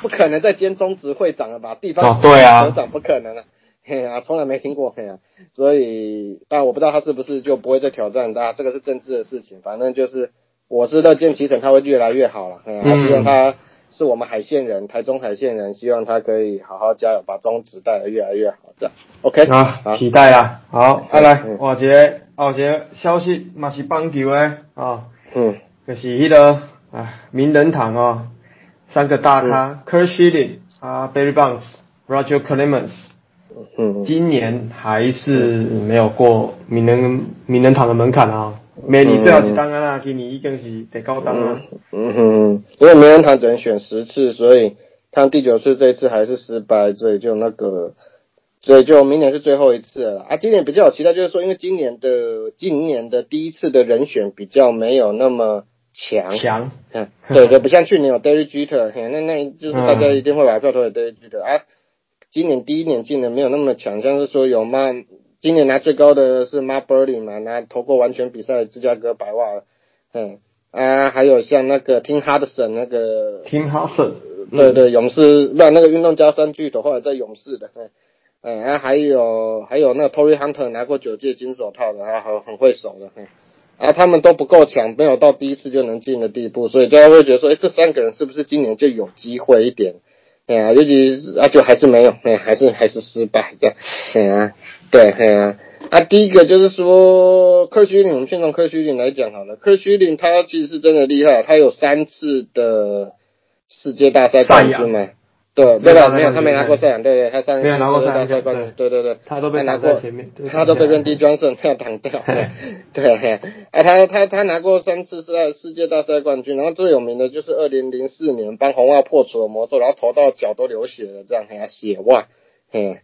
不可能再兼中职会长了吧？地方对啊，首长不可能啊，嘿啊，从来没听过嘿啊，所以但我不知道他是不是就不会再挑战，大家这个是政治的事情，反正就是我是乐见其成，他会越来越好了，嘿啊，希望他是我们海线人，台中海线人，希望他可以好好加油，把中职带得越来越好，这样。OK 好，期待啊，好，再来，我杰。哦，一个消息嘛是棒球诶，哦，嗯，就是迄个啊，名人堂哦，三个大咖 Schilling 啊，Barry Bonds，Roger Clemens，嗯，今年还是没有过名人名人堂的门槛啊，每年最后一档啊，今年已经是第九档了，嗯哼，因为名人堂只能选十次，所以他第九次这一次还是失败，所以就那个。所以就明年是最后一次了啊！今年比较有期待，就是说，因为今年的今年的第一次的人选比较没有那么强，强，嗯，对 对，不像去年有 Derek Jeter，那那就是大家一定会把票投给 Derek Jeter 啊。今年第一年进的没有那么强，像是说有嘛，今年拿最高的是 Mark Burley 嘛，拿投过完全比赛的芝加哥白袜，嗯啊，还有像那个 Tim Hudson 那个 Tim Hudson，对对，勇士不那个运动家三巨头，后来在勇士的，嗯。嗯，啊，还有还有那个 Tory Hunter 拿过九届金手套的，啊，很很会守的，嗯啊，他们都不够强，没有到第一次就能进的地步，所以大家会觉得说，哎，这三个人是不是今年就有机会一点？哎呀，尤其是啊，就还是没有，哎，还是还是失败的，哎呀，对，哎呀，啊，第一个就是说，科虚林，我们先从科虚林来讲好了，科虚林他其实是真的厉害，他有三次的世界大赛冠军嘛。对，对的，没有，他没拿过赛扬，对对，他上没有拿过赛冠军，对对对，他都被拿过前面，他都被 Randy Johnson 要挡掉，对，哎，他他他拿过三次世世界大赛冠军，然后最有名的就是二零零四年帮红袜破除了魔咒，然后投到脚都流血了，这样还血袜，嘿，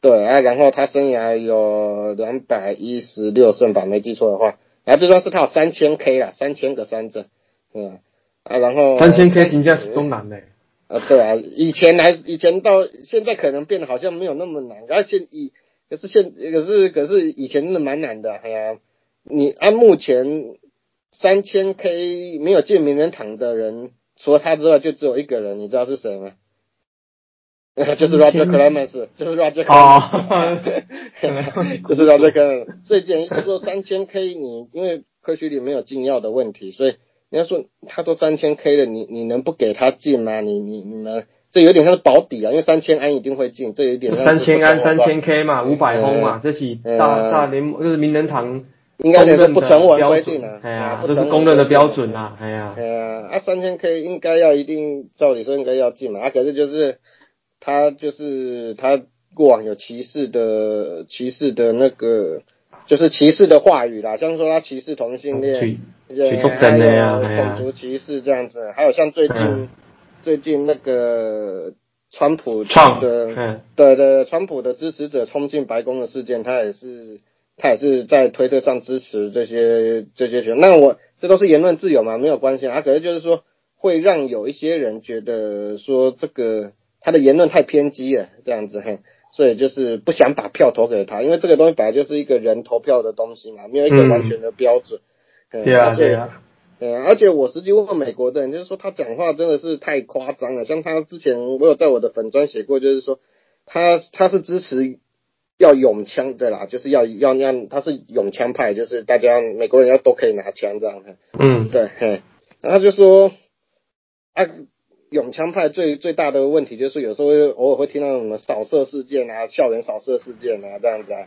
对啊，然后他生涯有两百一十六胜吧，没记错的话，然后这段是他有三千 K 了，三千个三振，嗯，啊，然后三千 K 评价是中南的。啊，对啊，以前来，以前到现在可能变得好像没有那么难，而现以可是现可是可是以前真的蛮难的，哎呀，你按目前三千 K 没有进名人堂的人，除了他之外就只有一个人，你知道是谁吗？就是 Roger Clemens，就是 Roger Clemens，就是 Roger Clemens。最简单说三千 K，你因为科学里没有禁药的问题，所以。人家说他都三千 K 了，你你能不给他进吗？你你你们这有点像是保底啊，因为三千安一定会进，这有点三千安三千 K 嘛，五百轰嘛，这是大大联盟就是名人堂应该是不成文规定啊，哎呀，这是公认的标准啊，哎呀，哎呀，啊三千 K 应该要一定，照理说应该要进嘛，啊可是就是他就是他过往有歧视的歧视的那个。就是歧视的话语啦，像说他歧视同性恋，还有种族歧视这样子，还有像最近最近那个川普的，对对，川普的支持者冲进白宫的事件，他也是他也是在推特上支持这些这些人。那我这都是言论自由嘛，没有关系啊。可是就是说会让有一些人觉得说这个他的言论太偏激了，这样子嘿。所以就是不想把票投给他，因为这个东西本来就是一个人投票的东西嘛，没有一个完全的标准。对啊，对啊。嗯，而且我实际问问美国的人，就是说他讲话真的是太夸张了。像他之前我有在我的粉专写过，就是说他他是支持要永枪的啦，就是要要让他是永枪派，就是大家美国人要都可以拿枪这样。嗯，对，嘿，然后就说啊，永枪派最最大的问题就是有时候偶尔会听到什么扫射事件啊，校园扫射事件啊这样子啊，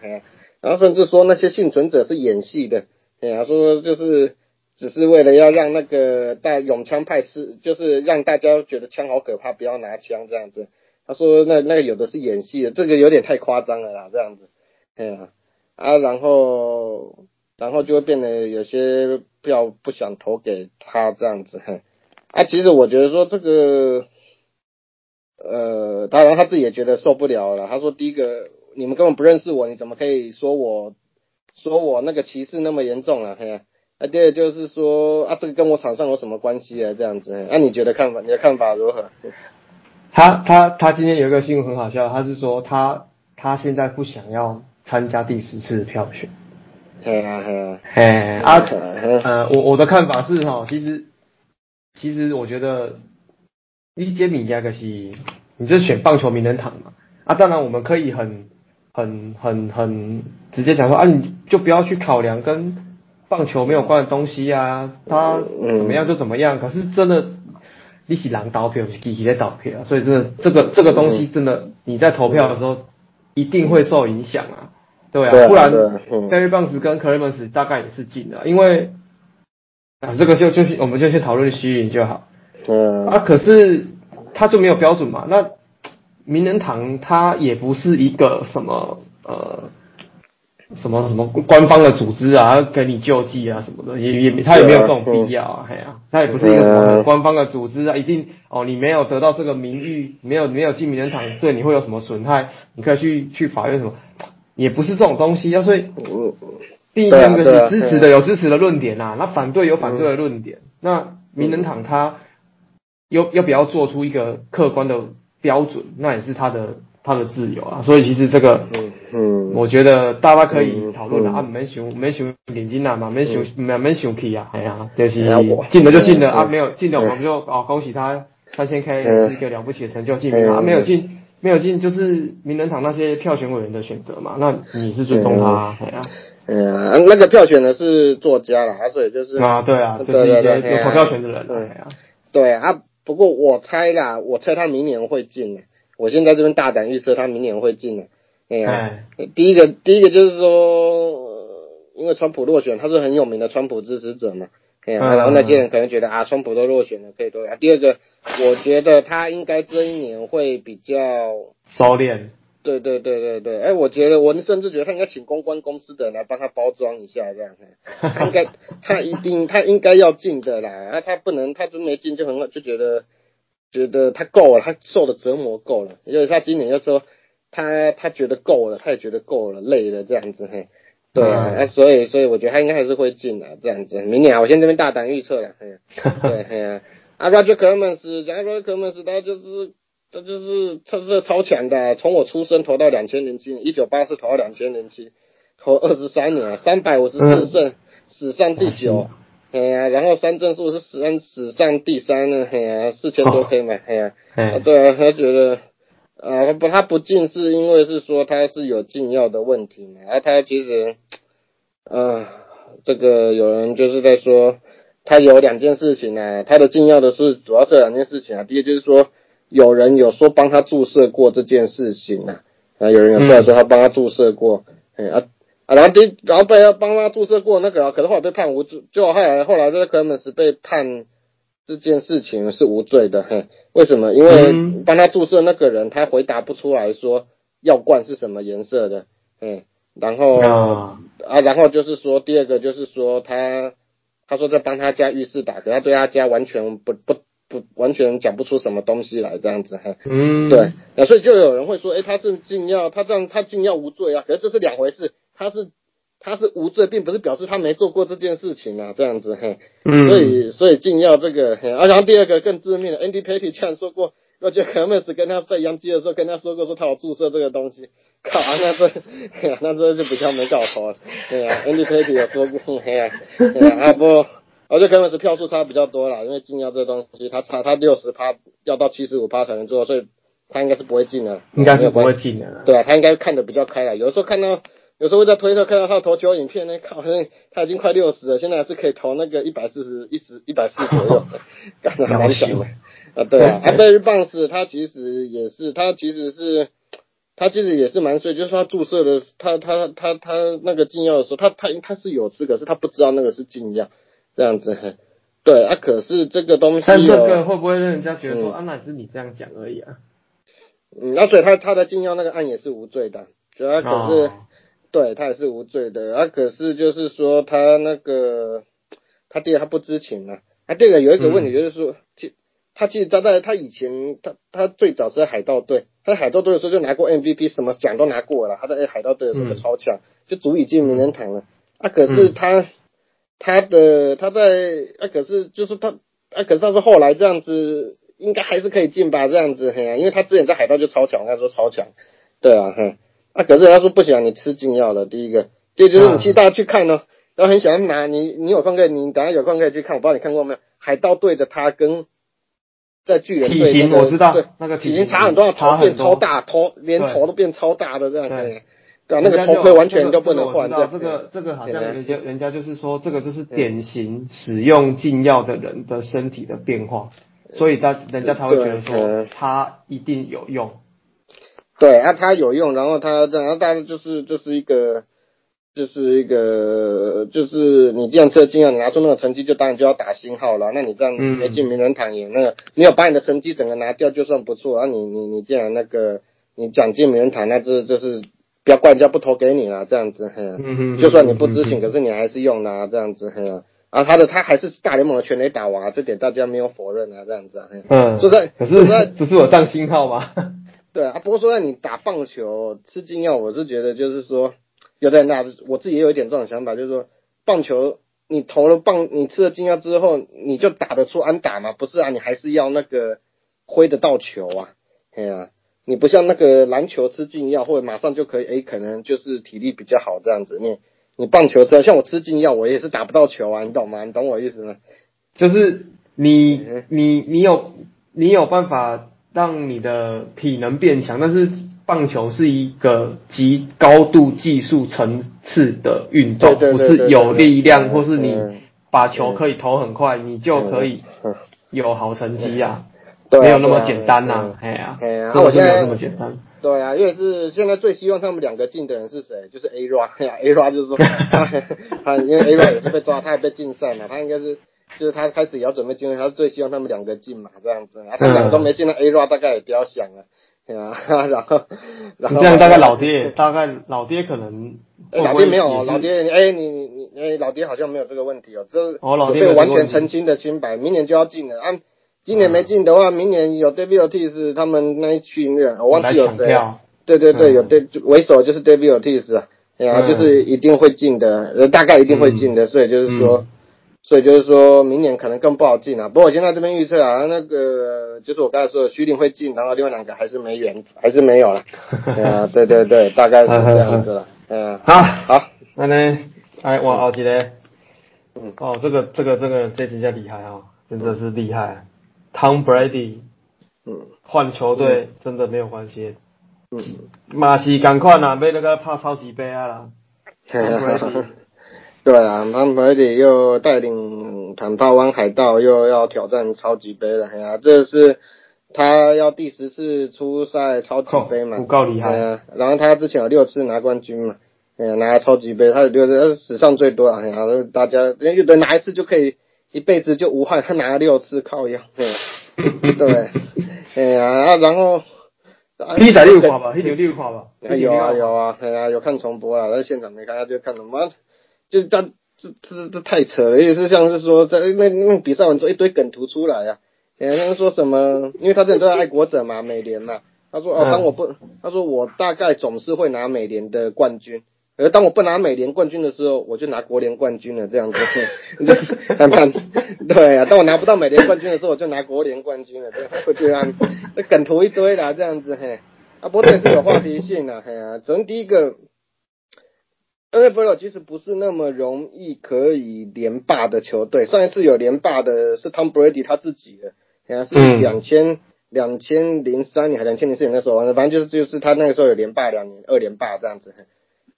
然后甚至说那些幸存者是演戏的，哎呀，说就是只是为了要让那个大永枪派是就是让大家觉得枪好可怕，不要拿枪这样子。他说那那个有的是演戏的，这个有点太夸张了啦，这样子，哎呀，啊，然后然后就会变得有些票不想投给他这样子，啊，其实我觉得说这个，呃，当然他自己也觉得受不了了。他说第一个，你们根本不认识我，你怎么可以说我说我那个歧视那么严重啊？嘿，啊，第二就是说啊，这个跟我场上有什么关系啊？这样子，那你觉得看法？你的看法如何？他他他今天有一个新闻很好笑，他是说他他现在不想要参加第十次票选。嘿啊嘿啊嘿啊呃我我的看法是哈，其实其实我觉得一杰米加个西，你就选棒球名人堂嘛啊，当然我们可以很很很很直接讲说啊，你就不要去考量跟棒球没有关的东西啊，他怎么样就怎么样。可是真的。你是狼倒票，是机器在倒票，所以真的这个这个东西真的你在投票的时候一定会受影响啊，对啊，不然 Gary Bonds 跟 Clemens 大概也是进了，因为啊这个就就我们就先讨论虚云就好，嗯啊可是他就没有标准嘛，那名人堂它也不是一个什么呃。什么什么官方的组织啊，给你救济啊什么的，也也他也没有这种必要啊，哎呀，他也不是一个什么官方的组织啊，一定哦，你没有得到这个名誉，没有没有进名人堂，对你会有什么损害？你可以去去法院什么，也不是这种东西啊，所以，第一个是支持的有支持的论点呐，那反对有反对的论点，那名人堂他要要不要做出一个客观的标准，那也是他的。他的自由啊，所以其实这个，嗯，嗯。我觉得大家可以讨论的啊，没想没想领金啊嘛，没想没没想去啊，哎呀，就是进了就进了啊，没有进了我们就哦恭喜他三千 K 是一个了不起的成就，进名啊，没有进没有进就是名人堂那些票选委员的选择嘛，那你是尊重他，哎呀，哎呀，那个票选的是作家了，所以就是啊，对啊，就是一些有投票权的人，对啊，对啊，不过我猜啦，我猜他明年会进的。我现在这边大胆预测，他明年会进的。哎呀，第一个，第一个就是说，因为川普落选，他是很有名的川普支持者嘛。哎呀，然后那些人可能觉得啊，川普都落选了，可以多啊。第二个，我觉得他应该这一年会比较收敛。对对对对对，哎，我觉得我甚至觉得他应该请公关公司的人来帮他包装一下，这样。他应该，他一定，他应该要进的啦。啊，他不能，他都没进就很就觉得。觉得他够了，他受的折磨够了，因为他今年又说他他觉得够了，他也觉得够了，累了这样子嘿，对啊，所以所以我觉得他应该还是会进的这样子。明年啊我先这边大胆预测了，嘿，对嘿啊，啊 Roger Clemens，讲 Roger Clemens，他就是他就是他是超强的，从我出生投到两千零七年，一九八四投到两千零七，投二十三年，三百五十四胜，史上第九。哎呀，然后三振数是史上史上第三呢，哎呀，四千多可以买，哎呀，对啊，他觉得，啊不，他不进是因为是说他是有禁药的问题嘛，而他其实，啊，这个有人就是在说，他有两件事情啊，他的禁药的是主要是两件事情啊，第一就是说，有人有说帮他注射过这件事情啊，啊，有人有出来说他帮他注射过，哎啊啊。然后第，然后被他帮他注射过那个，可是后来被判无罪，就后来后来这个克莱门斯被判这件事情是无罪的，嘿，为什么？因为帮他注射那个人他回答不出来说药罐是什么颜色的，嗯，然后啊，然后就是说第二个就是说他他说在帮他家浴室打，可他对他家完全不不不完全讲不出什么东西来这样子，哈，嗯，对，那所以就有人会说，哎，他是禁药，他这样他禁药无罪啊，可是这是两回事。他是他是无罪，并不是表示他没做过这件事情啊，这样子哈。嗯，所以所以禁药这个，啊，然后第二个更致命的，Andy Petty 这样说过，我觉得 m s 跟他在杨基的时候跟他说过，说他有注射这个东西，靠，那这 那这就比较没搞头了，对啊，Andy Petty 有说过，嘿啊，啊不，我觉得 m s 票数差比较多啦，因为禁药这东西，他差他六十趴要到七十五趴才能做，所以他应该是不会进的，应该是不会进的，对啊，他应该看的比较开了，有的时候看到。有时候会在推特看到他投球影片呢，靠，他已经快六十了，现在还是可以投那个一百四十一十一百四左右，干的蛮强的。啊，对啊，啊，对于棒斯，他其实也是，他其实是，他其实也是蛮碎，就是说他注射的，他他他他那个禁药的时候，他他他是有吃，可是他不知道那个是禁药，这样子，对啊，可是这个东西，但这个会不会让人家觉得说，啊，那是你这样讲而已啊？嗯，那所以他他的禁药那个案也是无罪的，主要可是，对他也是无罪的，啊，可是就是说他那个，他第二他不知情啊。啊，这个有一个问题就是说，其他其实他在他以前，他他最早是在海盗队，他在海盗队的时候就拿过 MVP，什么奖都拿过了。他在海盗队的时候超强，就足以进名人堂了。啊，可是他他的他在啊，可是就是他啊，可是他是后来这样子，应该还是可以进吧？这样子，嘿啊，因为他之前在海盗就超强，他说超强，对啊，哼，啊，可是他说不行，你吃禁药了。第一个，第二就是你去大家去看哦，然后很喜欢拿你，你有空可以，你等下有空可以去看。我不知道你看过没有？海盗队的他跟在巨人队，体型我知道，那个体型差很多，头变超大，头连头都变超大的这样子。对啊，那个头盔完全就不能换。这个这个好像人家人家就是说，这个就是典型使用禁药的人的身体的变化，所以他人家才会觉得说他一定有用。对啊，他有用，然后他然后但是就是就是一个。就是一个，就是你这样测进啊，你拿出那个成绩，就当然就要打星号了。那你这样没进名人堂也那个，没有把你的成绩整个拿掉就算不错。啊，你你你既然那个你讲进名人堂，那这就是不要怪人家不投给你了，这样子。嗯就算你不知情，可是你还是用的这样子。嘿啊，他的他还是大联盟的全垒打王，这点大家没有否认啊，这样子。嗯。说在，可是不是我上星号吗？对啊，不过说在你打棒球吃禁药，我是觉得就是说。有的人那我自己也有一点这种想法，就是说，棒球你投了棒，你吃了禁药之后，你就打得出安打吗？不是啊，你还是要那个挥得到球啊，哎呀，你不像那个篮球吃禁药，或者马上就可以，哎，可能就是体力比较好这样子。你你棒球吃，像我吃禁药，我也是打不到球啊，你懂吗？你懂我意思吗？就是你你你有你有办法让你的体能变强，但是。棒球是一个极高度技术层次的运动，不是有力量或是你把球可以投很快，你就可以有好成绩啊，没有那么简单呐，哎呀，那我现在没有那么简单。对啊，因为是现在最希望他们两个进的人是谁？就是 A R A 呀，A r a 就是说 他，因为 A r a 也是被抓，他也被禁赛嘛，他应该是就是他开始也要准备进，他最希望他们两个进嘛，这样子，他两个都没进，那 A r a 大概也不要想了。对 啊，然后，然后这样大概老爹大概老爹可能，老爹没有，老爹哎你你你哎老爹好像没有这个问题哦，这哦老爹完全澄清的清白，明年就要进了啊，今年没进的话，明年有 David Ortiz 他们那一群人，我忘记有谁，对对对，有 D 为首就是 David Ortiz 啊，哎呀，就是一定会进的，呃大概一定会进的，所以就是说。所以就是说明年可能更不好进啊。不过我现在这边预测啊，那个就是我刚才说的徐林会进，然后另外两个还是没缘，还是没有了。啊，对对对，大概是这样子了。嗯，好，好，那呢，哎，我好记得，嗯，哦，这个这个这个这几家厉害啊，真的是厉害。Tom Brady，嗯，换球队真的没有关系。嗯，马西赶快啊，被那个怕超级杯啊啦。对啊，他们还得又带领坦帕湾海盗又要挑战超级杯了，哎呀，这是他要第十次出赛超级杯嘛，不够厉害啊！然后他之前有六次拿冠军嘛，哎呀，拿超级杯，他有六次，史上最多啊！哎呀，大家有的拿一次就可以一辈子就无憾，他拿了六次靠样，对，对。哎呀啊，然后比赛六看吧，一定六看吧，有啊有啊，哎呀，有看重播啊，在现场没看，他就看什么。就他这这这太扯了，也是像是说在那那比赛完之后一堆梗图出来呀，人家说什么，因为他这人都是爱国者嘛，美联嘛，他说哦，当我不，他说我大概总是会拿美联的冠军，而当我不拿美联冠军的时候，我就拿国联冠军了，这样子，看看，对啊，当我拿不到美联冠军的时候，我就拿国联冠军了，对，会这样，那梗图一堆啦，这样子嘿，啊，不过这也是有话题性的，嘿啊，从第一个。NFL 其实不是那么容易可以连霸的球队。上一次有连霸的是 Tom Brady 他自己的，好像是两千两千零三年还两千零四年的时候，反正就是就是他那个时候有连霸两年，二连霸这样子。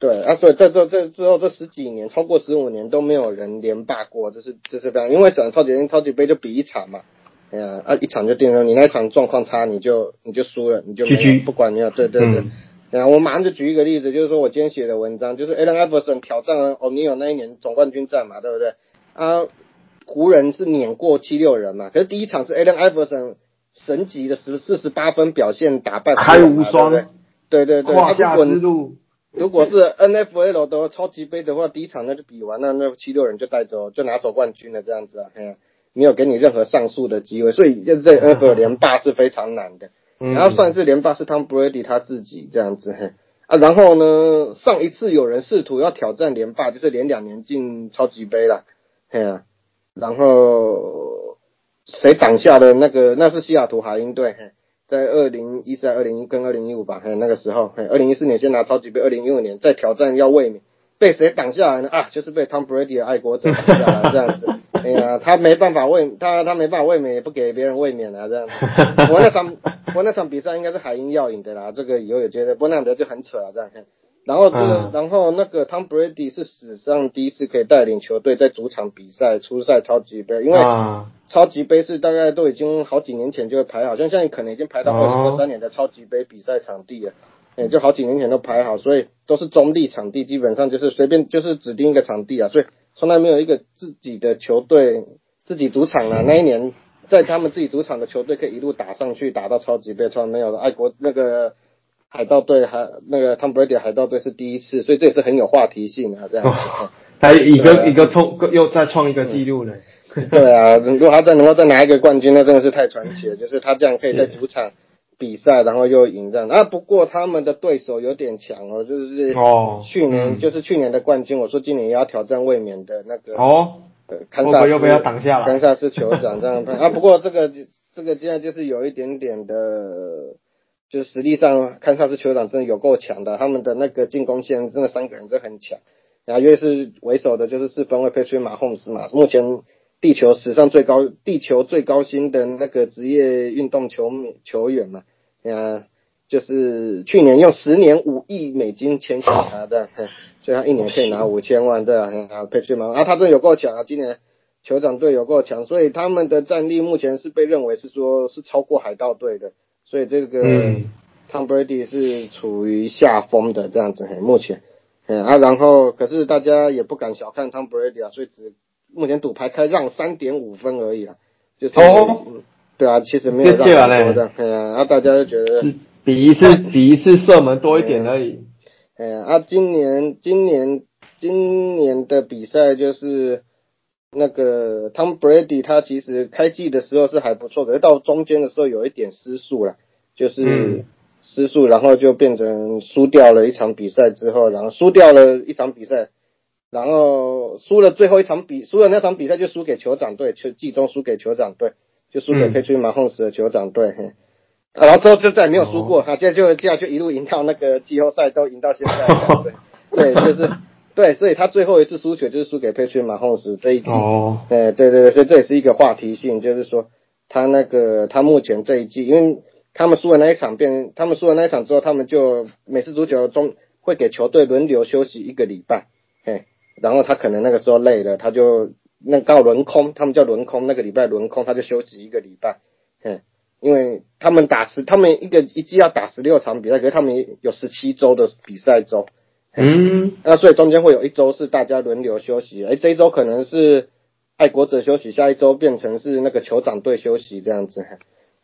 对啊，所以在这这之后这十几年，超过十五年都没有人连霸过，就是就是这样。因为整超级超级杯就比一场嘛，哎呀，啊一场就定了，你那一场状况差，你就你就输了，你就不管你要对对对。啊，我马上就举一个例子，就是说我今天写的文章，就是 Allen Iverson 挑战了 O'Neal 那一年总冠军战嘛，对不对？啊，湖人是碾过七六人嘛，可是第一场是 Allen Iverson 神级的十四十八分表现打败开无双，对对对，胯下之路。如果是 NFL 的超级杯的话，第一场那就比完了，那七六人就带走，就拿走冠军了，这样子啊，没有给你任何上诉的机会，所以就是这 NFL 连霸是非常难的。然后算是连霸是 Tom Brady 他自己这样子，嘿啊，然后呢，上一次有人试图要挑战连霸，就是连两年进超级杯了，嘿啊，然后谁挡下了那个？那是西雅图海鹰队，嘿，在二零一三、二零一跟二零一五吧，还有，那个时候，嘿，二零一四年先拿超级杯，二零一五年再挑战要卫冕。被谁挡下来呢？啊，就是被 Tom Brady 的爱国者挡下来这样子。哎呀，他没办法卫，他他没办法卫冕，也不给别人卫冕啊这样子。我那场我那场比赛应该是海鹰要赢的啦，这个以后也觉得，不过那场就很扯啊这样。然后这个，然后那个 Tom Brady 是史上第一次可以带领球队在主场比赛出赛超级杯，因为超级杯是大概都已经好几年前就会排好，像现在可能已经排到二零二三年的超级杯比赛场地了。哎，就好几年前都排好，所以都是中立场地，基本上就是随便就是指定一个场地啊，所以从来没有一个自己的球队自己主场啊。那一年在他们自己主场的球队可以一路打上去，打到超级杯，从来没有的。爱国那个海盗队还那个 Tom Brady 海盗队是第一次，所以这也是很有话题性啊，这样。他一个一个创又再创一个记录呢。对啊，如果 他再能够再拿一个冠军，那真的是太传奇了。就是他这样可以在主场。比赛，然后又赢这样啊！不过他们的对手有点强哦，就是哦去年就是去年的冠军。我说今年也要挑战卫冕的那个哦，堪萨斯又被他挡下了。堪萨斯酋长这样啊！不过这个这个现在就是有一点点的，就实力上堪萨斯酋长真的有够强的，他们的那个进攻线真的三个人真很强。然后因为是为首的就是四分卫佩崔马洪斯嘛，目前地球史上最高地球最高薪的那个职业运动球球员嘛。啊，就是去年用十年五亿美金签下他的，所以他一年可以拿五千万的啊，佩翠嘛，啊，他真的有够强啊！今年酋长队有够强，所以他们的战力目前是被认为是说是超过海盗队的，所以这个 Tom Brady 是处于下风的这样子，目前，嗯啊，然后可是大家也不敢小看 Tom Brady 啊，所以只目前赌牌开让三点五分而已啊，就是。对啊，其实没有让多的，哎呀，然后大家就觉得比一次比一次射门多一点而已。哎。呀，啊，今年今年今年的比赛就是那个 Tom Brady，他其实开季的时候是还不错，可是到中间的时候有一点失速了，就是失速，然后就变成输掉了一场比赛之后，然后输掉了一场比赛，然后输了最后一场比输了那场比赛就输给酋长队，就季中输给酋长队。就输给佩崔马洪斯的酋长队，然后之后就再也没有输过，他现在就这样就一路赢到那个季后赛，都赢到现在，对，对，就是对，所以他最后一次输球就是输给佩崔马洪斯这一季哦，对对对，所以这也是一个话题性，就是说他那个他目前这一季，因为他们输了那一场变，他们输了那一场之后，他们就美式足球中会给球队轮流休息一个礼拜，嘿，然后他可能那个时候累了，他就。那刚好轮空，他们叫轮空，那个礼拜轮空，他就休息一个礼拜，嗯，因为他们打十，他们一个一季要打十六场比赛，可是他们有十七周的比赛周，嗯，那所以中间会有一周是大家轮流休息，哎，这一周可能是爱国者休息，下一周变成是那个酋长队休息这样子，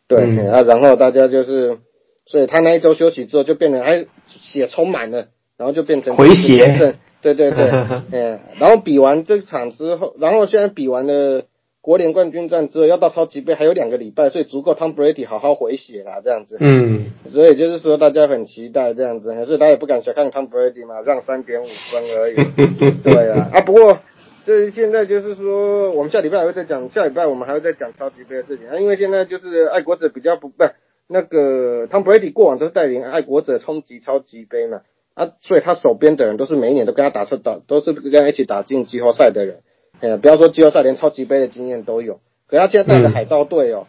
对，啊，然后大家就是，所以他那一周休息之后就变得哎血充满了，然后就变成回血。对对对，嗯，然后比完这场之后，然后现在比完了国联冠军战之后，要到超级杯还有两个礼拜，所以足够 Tom Brady 好好回血啦，这样子。嗯，所以就是说大家很期待这样子，可是大家也不敢小看 Tom Brady 嘛，让三点五分而已。对啊，啊不过这现在就是说，我们下礼拜还会再讲，下礼拜我们还会再讲超级杯的事情啊，因为现在就是爱国者比较不不那个 Tom Brady 过往都是带领爱国者冲击超级杯嘛。啊，所以他手边的人都是每一年都跟他打出打，都是跟他一起打进季后赛的人。哎，不要说季后赛，连超级杯的经验都有。可他现在带的海盗队哦，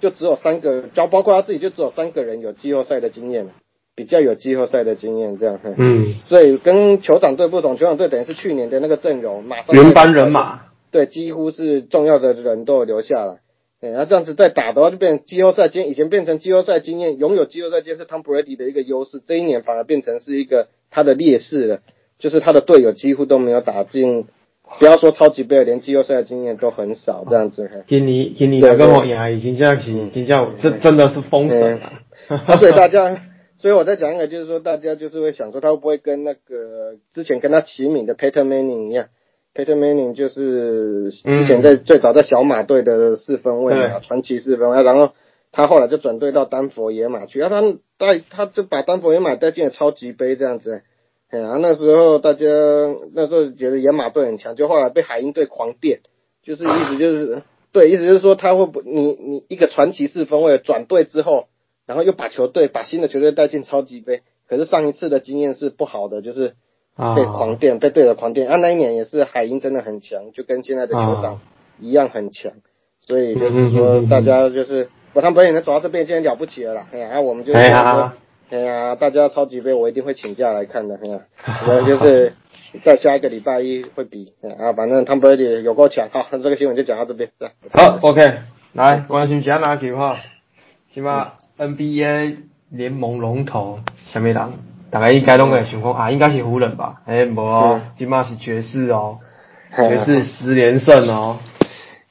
就只有三个，就包括他自己，就只有三个人有季后赛的经验，比较有季后赛的经验这样。嗯，所以跟酋长队不同，酋长队等于是去年的那个阵容，马上原班人马，对，几乎是重要的人都留下来。哎，那这样子再打的话，就变成季后赛经验，以前变成季后赛经验，拥有季后赛经验是 Tom Brady 的一个优势，这一年反而变成是一个他的劣势了，就是他的队友几乎都没有打进，不要说超级杯，连季后赛的经验都很少，这样子。今年今年那个我也已经这样子，已经这样，这真的是封神了。所以大家，所以我再讲一个，就是说大家就是会想说，他会不会跟那个之前跟他齐名的 Peter Manning 一样？Peter Manning 就是之前在最早在小马队的四分卫嘛，传奇四分卫，然后他后来就转队到丹佛野马去，然后他带他就把丹佛野马带进了超级杯这样子，哎呀，那时候大家那时候觉得野马队很强，就后来被海鹰队狂电，就是意思就是对，意思就是说他会不你你一个传奇四分卫转队之后，然后又把球队把新的球队带进超级杯，可是上一次的经验是不好的，就是。被狂电，被队友狂电啊！那一年也是海鹰真的很强，就跟现在的酋长一样很强，所以就是说大家就是我他们本也能走到这边，今天了不起了啦！哎呀，我们就说，哎呀，大家超级杯我一定会请假来看的，哎呀，我就是在下一个礼拜一会比啊，反正他们本也有够强，好，这个新闻就讲到这边，好，OK，来关心其他哪球哈？起码 NBA 联盟龙头什么人？大家应该拢会想讲啊，应该是湖人吧？诶，无哦，起码是爵士哦，爵士十连胜哦。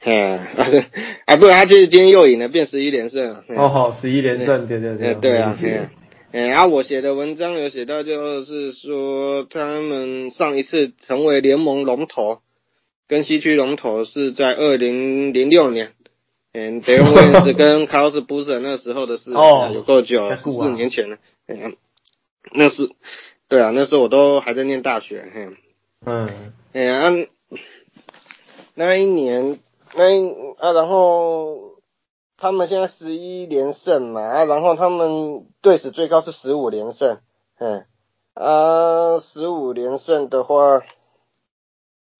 嘿，啊不，他就是今天又赢了，变十一连胜。哦好，十一连胜，对对对。对啊，对啊。诶，啊，我写的文章有写到，就是说他们上一次成为联盟龙头，跟西区龙头是在二零零六年，嗯，德隆威廉斯跟卡洛斯布什那时候的事，哦，有够久，十四年前了。那是，对啊，那时候我都还在念大学，嘿，嗯，哎呀，那一年，那一啊，然后他们现在十一连胜嘛，啊，然后他们队史最高是十五连胜，嗯，啊，十五连胜的话，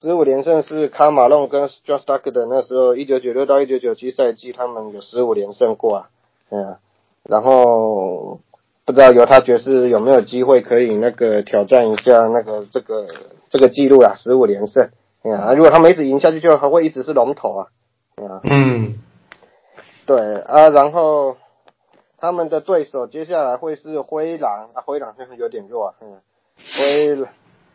十五连胜是卡马龙跟 s t r a s t a r k 的那时候，一九九六到一九九七赛季，他们有十五连胜过啊，嗯，然后。不知道犹他爵士有没有机会可以那个挑战一下那个这个这个记录啊，十五连胜。啊，如果他们一直赢下去，就还会一直是龙头啊。啊，嗯，对啊，然后他们的对手接下来会是灰狼啊，灰狼就是有点弱啊。嗯，灰狼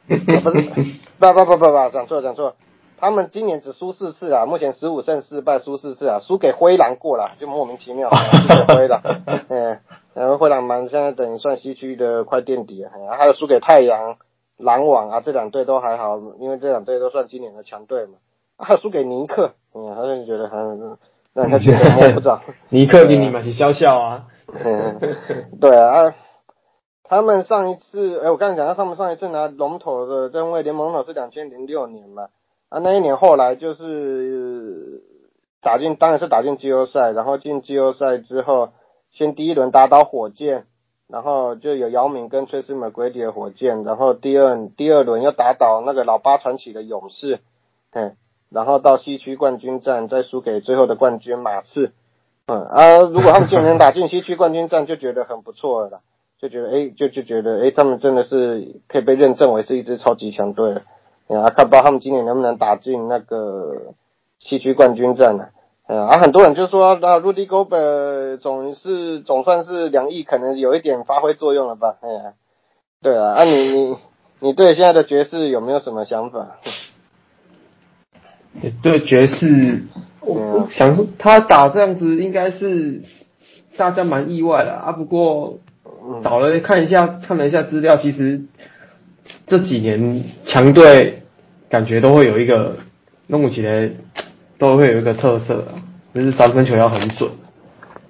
不是，不不不不不，讲错讲错。他们今年只输四次啊，目前十五胜四败，输四次啊，输给灰狼过了，就莫名其妙，输给灰狼，嗯，然后灰狼蛮现在等于算西区的快垫底啊，还有输给太阳、篮网啊，这两队都还好，因为这两队都算今年的强队嘛，还有输给尼克，嗯，好像觉得很让他觉得摸不着，尼克给你们是笑笑啊，嗯，对啊，他们上一次，哎，我刚才讲到他们上一次拿龙头的正位联盟头是两千零六年嘛。啊，那一年后来就是打进，当然是打进季后赛，然后进季后赛之后，先第一轮打倒火箭，然后就有姚明跟崔斯美鬼底的火箭，然后第二第二轮又打倒那个老八传奇的勇士，嗯，然后到西区冠军战再输给最后的冠军马刺，嗯啊，如果他们今年打进西区冠军战，就觉得很不错了，就觉得哎，就就觉得哎，他们真的是可以被认证为是一支超级强队了。啊，看不到他们今年能不能打进那个西区冠军战呢？啊，很多人就说，那 Rudy Gobert 总是总算是两亿，可能有一点发挥作用了吧？哎呀，对啊，啊你你你对现在的爵士有没有什么想法？对爵士，我想说他打这样子应该是大家蛮意外的啊。不过找了看一下，看了一下资料，其实这几年强队。感觉都会有一个弄起来，都会有一个特色，就是三分球要很准。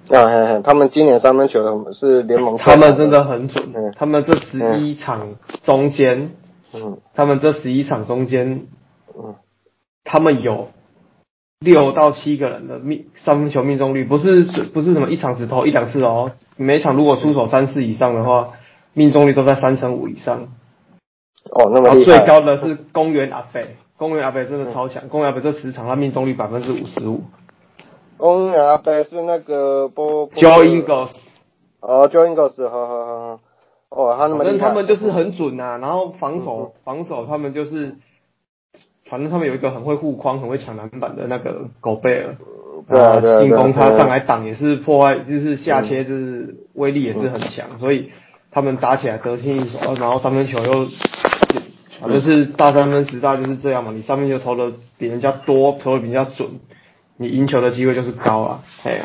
啊，他们今年三分球是联盟，他们真的很准。他们这十一场中间，嗯，他们这十一场中间，嗯，他们有六到七个人的命三分球命中率，不是不是什么一场只投一两次哦，每场如果出手三次以上的话，命中率都在三成五以上。哦，那么最高的是公园阿北，公园阿北真的超强，公园阿北这十场他命中率百分之五十五。公园阿北是那个波。Joe Ingles。哦，Joe Ingles，好好好。哦，他那么厉害。他们就是很准呐，然后防守防守他们就是，反正他们有一个很会护框、很会抢篮板的那个狗贝尔。啊，进攻他上来挡也是破坏，就是下切就是威力也是很强，所以他们打起来得心应手，然后三分球又，反正是大三分时代就是这样嘛，你三分球投的比人家多，投的比较准，你赢球的机会就是高啊，哎呀，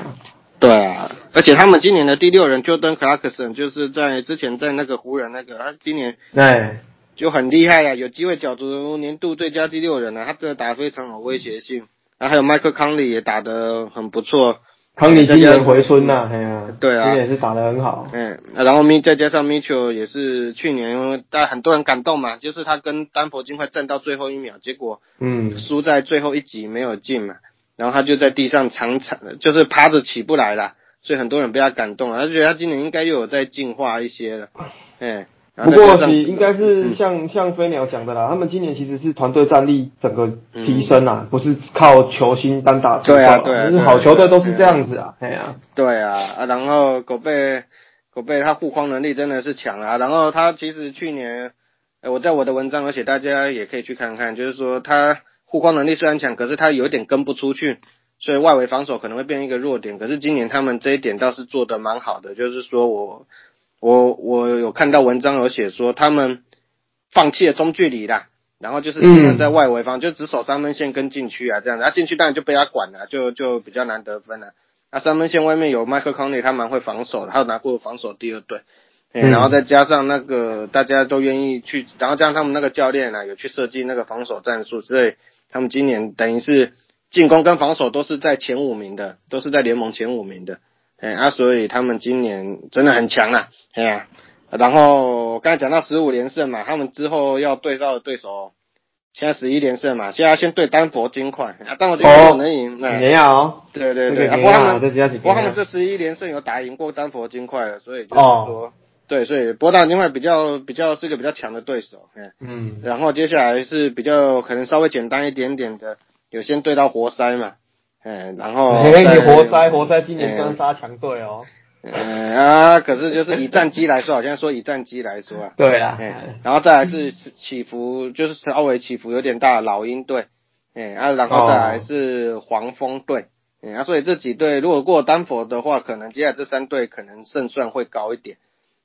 对啊，而且他们今年的第六人 Jordan Clarkson 就是在之前在那个湖人那个，他今年哎就很厉害了，有机会角逐年度最佳第六人了，他真的打非常有威胁性。然后还有麦克康利也打得很不错，康利今年回春呐，哎呀，对啊，今年也是打得很好。嗯，然后米再加上米切也是去年，因为大很多人感动嘛，就是他跟丹佛金块战到最后一秒，结果嗯输在最后一集没有进嘛，然后他就在地上长长就是趴着起不来了，所以很多人被他感动了，他觉得他今年应该又有在进化一些了，哎。不过你应该是像像飞鸟讲的啦，他们今年其实是团队战力整个提升啊，不是靠球星单打独斗。对啊对啊，就是好球队都是这样子啊，哎呀。对啊，啊然后狗贝狗贝他护框能力真的是强啊，然后他其实去年，我在我的文章，而且大家也可以去看看，就是说他护框能力虽然强，可是他有点跟不出去，所以外围防守可能会变一个弱点。可是今年他们这一点倒是做的蛮好的，就是说我。我我有看到文章有写说他们放弃了中距离啦，然后就是尽量在外围方就只守三分线跟禁区啊这样子，啊禁区当然就被他管了，就就比较难得分了。那三分线外面有麦克康利，他蛮会防守的，他有拿过防守第二队，然后再加上那个大家都愿意去，然后加上他们那个教练啊有去设计那个防守战术，所以他们今年等于是进攻跟防守都是在前五名的，都是在联盟前五名的。哎啊，所以他们今年真的很强啦，哎呀，然后刚才讲到十五连胜嘛，他们之后要对到的对手，现在十一连胜嘛，现在先对丹佛金块，啊，丹佛金块能赢，没有，对对对，不过他们不过他们这十一连胜有打赢过丹佛金块的，所以就是说，对，所以波大金块比较比较是个比较强的对手，哎，嗯，然后接下来是比较可能稍微简单一点点的，有先对到活塞嘛。嗯，然后你活塞，活塞今年专杀强队哦。嗯啊，可是就是以战绩来说，好像说以战绩来说啊。对啊。嗯，然后再来是起伏，就是稍微起伏有点大，老鹰队。嗯啊，然后再来是黄蜂队。嗯啊，所以这几队如果过丹佛的话，可能接下来这三队可能胜算会高一点。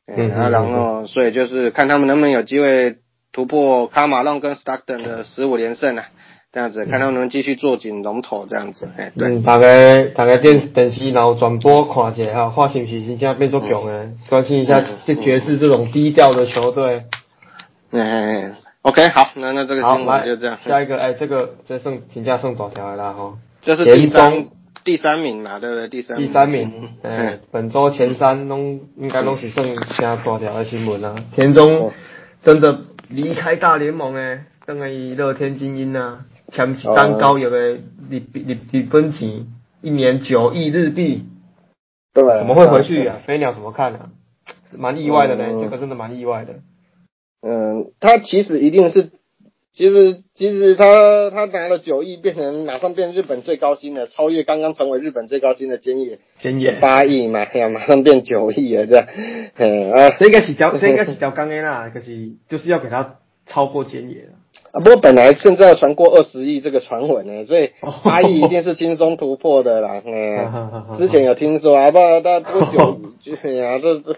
嗯啊，然后所以就是看他们能不能有机会突破卡马隆跟 Stockton 的十五连胜啊。这样子，看他们能继续做紧龙头这样子，哎，对。大概大概电电视然后转播看一下哈，看是不是真正变作强的，关心一下这爵士这种低调的球队。嗯，OK，好，那那这个新闻就这样。下一个，哎，这个这剩评价剩多条了哈？这是第三第三名嘛，对不对？第三第三名，哎，本周前三拢应该拢是剩加多条的新闻啊。田中真的离开大联盟诶，等于乐天精英啊。签起单高有个日日日分钱，一年九亿日币，对，怎么会回去啊？飞鸟怎么看啊？蛮意外的呢，这个真的蛮意外的。嗯，他其实一定是，其实其实他他拿了九亿，变成马上变日本最高薪了，超越刚刚成为日本最高薪的菅野，菅野八亿嘛，哎呀，马上变九亿了，这样，嗯啊，这应该是条，这应该是条刚的啦，可是就是要给他超过菅野了。啊，不过本来现在传过二十亿这个传闻呢，所以八亿一定是轻松突破的啦。嗯，之前有听说啊，不，但不九就呀，这这，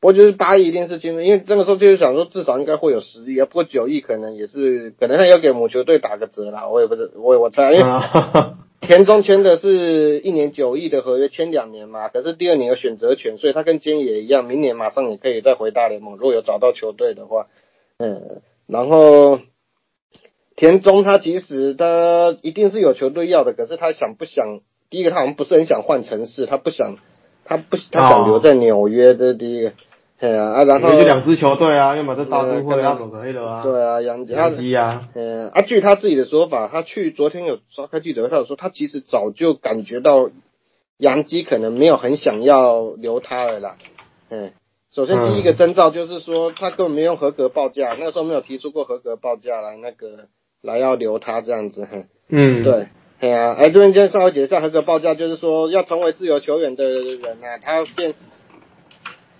不过就是八亿一定是轻松，因为那个时候就是想说至少应该会有十亿啊。不过九亿可能也是，可能他要给母球队打个折啦。我也不是，我我猜，因为 田中签的是一年九亿的合约，签两年嘛。可是第二年有选择权，所以他跟菅野一样，明年马上也可以再回大联盟，如果有找到球队的话。嗯，然后。田中他其实他一定是有球队要的，可是他想不想？第一个他好像不是很想换城市，他不想，他不他想留在纽约的第一个，对啊，然后就两支球队啊，要么在大都会，要么可以了啊。对啊，杨杨基啊，嗯啊，据他自己的说法，他去昨天有召开记者会，他有说他其实早就感觉到杨基可能没有很想要留他了啦，嗯，首先第一个征兆就是说他根本没用合格报价，那时候没有提出过合格报价来那个。来要留他这样子，嗯，对，对啊，哎，这边先稍微解释下合格报价，就是说要成为自由球员的人啊，他要变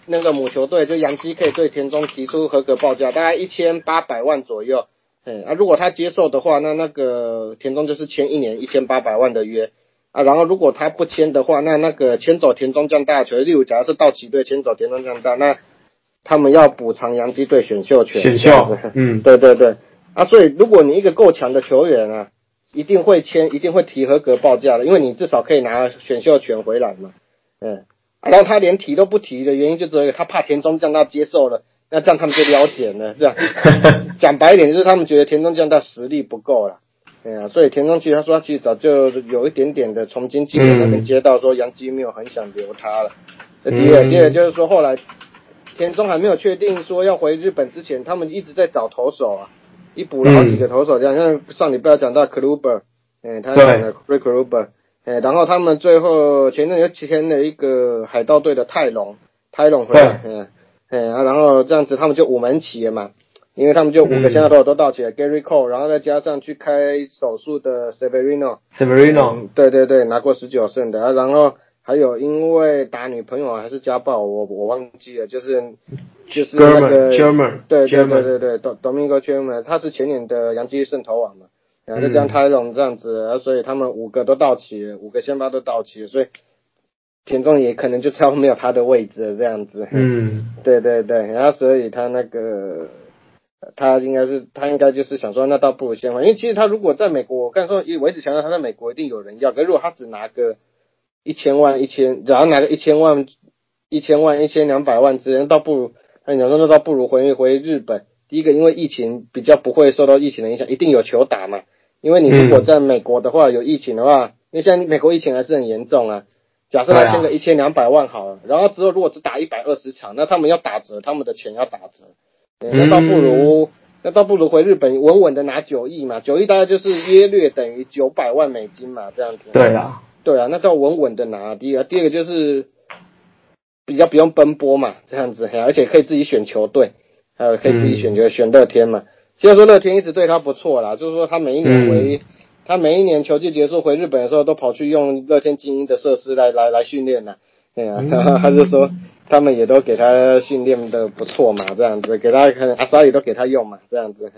那个母球队，就杨基可以对田中提出合格报价，大概一千八百万左右，嗯，啊，如果他接受的话，那那个田中就是签一年一千八百万的约，啊，然后如果他不签的话，那那个签走田中将大球，例如假如是道奇队签走田中将大，那他们要补偿洋基队选秀权。选秀，嗯，对对对，啊，所以如果你一个够强的球员啊，一定会签，一定会提合格报价的，因为你至少可以拿选秀权回来嘛，嗯，然后他连提都不提的原因就只有他怕田中将大接受了。那这样他们就了解了，这样 讲白一点就是他们觉得田中将大实力不够了，对啊，所以田中其实他说他其实早就有一点点的从经纪人那边接到说杨基没有很想留他了。第二，第二就是说后来田中还没有确定说要回日本之前，他们一直在找投手啊，一补了好几个投手，这样像上礼拜讲到 Kluber，哎，他讲的 Rick Kluber，哎，然后他们最后前阵又签了一个海盗队的泰隆，泰隆回来，嗯。哎啊，然后这样子他们就五门齐了嘛，因为他们就五个现在都都到齐了，Gary Cole，然后再加上去开手术的 Severino，Severino，对对对，拿过十九胜的，然后还有因为打女朋友还是家暴，我我忘记了，就是就是那个对对对对对，Domingo German，他是前年的洋基胜投王嘛，然后再加上泰隆这样子，所以他们五个都到齐，五个先发都到齐，所以。田中也可能就差没有他的位置了，这样子。嗯，对对对，然后所以他那个，他应该是他应该就是想说，那倒不如先换，因为其实他如果在美国，我刚才说，我一直强调他在美国一定有人要，可如果他只拿个一千万、一千，然后拿个一千万、一千万、一千两百万，之前倒不如，那你说那倒不如回回日本。第一个，因为疫情比较不会受到疫情的影响，一定有球打嘛。因为你如果在美国的话，有疫情的话，因为现在美国疫情还是很严重啊。假设他签个一千两百万好了，然后之后如果只打一百二十场，那他们要打折，他们的钱要打折，那倒不如那倒不如回日本稳稳的拿九亿嘛，九亿大概就是约略等于九百万美金嘛，这样子。对啊，对啊，那倒稳稳的拿。第一个，第二个就是比较不用奔波嘛，这样子，而且可以自己选球队，还有可以自己选择选乐天嘛。虽然说乐天一直对他不错啦，就是说他每一年回。他每一年球季结束回日本的时候，都跑去用乐天精英的设施来来来训练呢。对啊，他就说他们也都给他训练的不错嘛，这样子给他阿萨也都给他用嘛，这样子。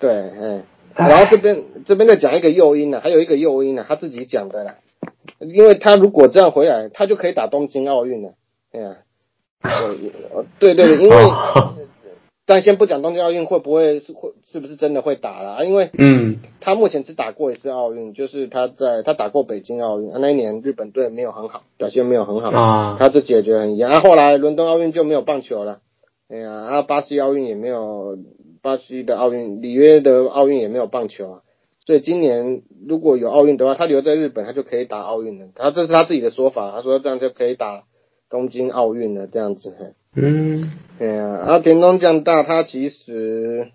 对，嗯。然后这边这边再讲一个诱因呢，还有一个诱因呢，他自己讲的啦。因为他如果这样回来，他就可以打东京奥运了。对啊，对对对，因为。但先不讲东京奥运会不会是会是不是真的会打了啊？因为嗯，他目前只打过一次奥运，就是他在他打过北京奥运，那一年日本队没有很好，表现没有很好啊，他自己也觉得很遗憾。啊，后来伦敦奥运就没有棒球了，哎呀，啊，巴西奥运也没有，巴西的奥运里约的奥运也没有棒球啊，所以今年如果有奥运的话，他留在日本他就可以打奥运了。他这是他自己的说法，他说这样就可以打东京奥运了，这样子。嗯，对啊，然后，田中将大他其实，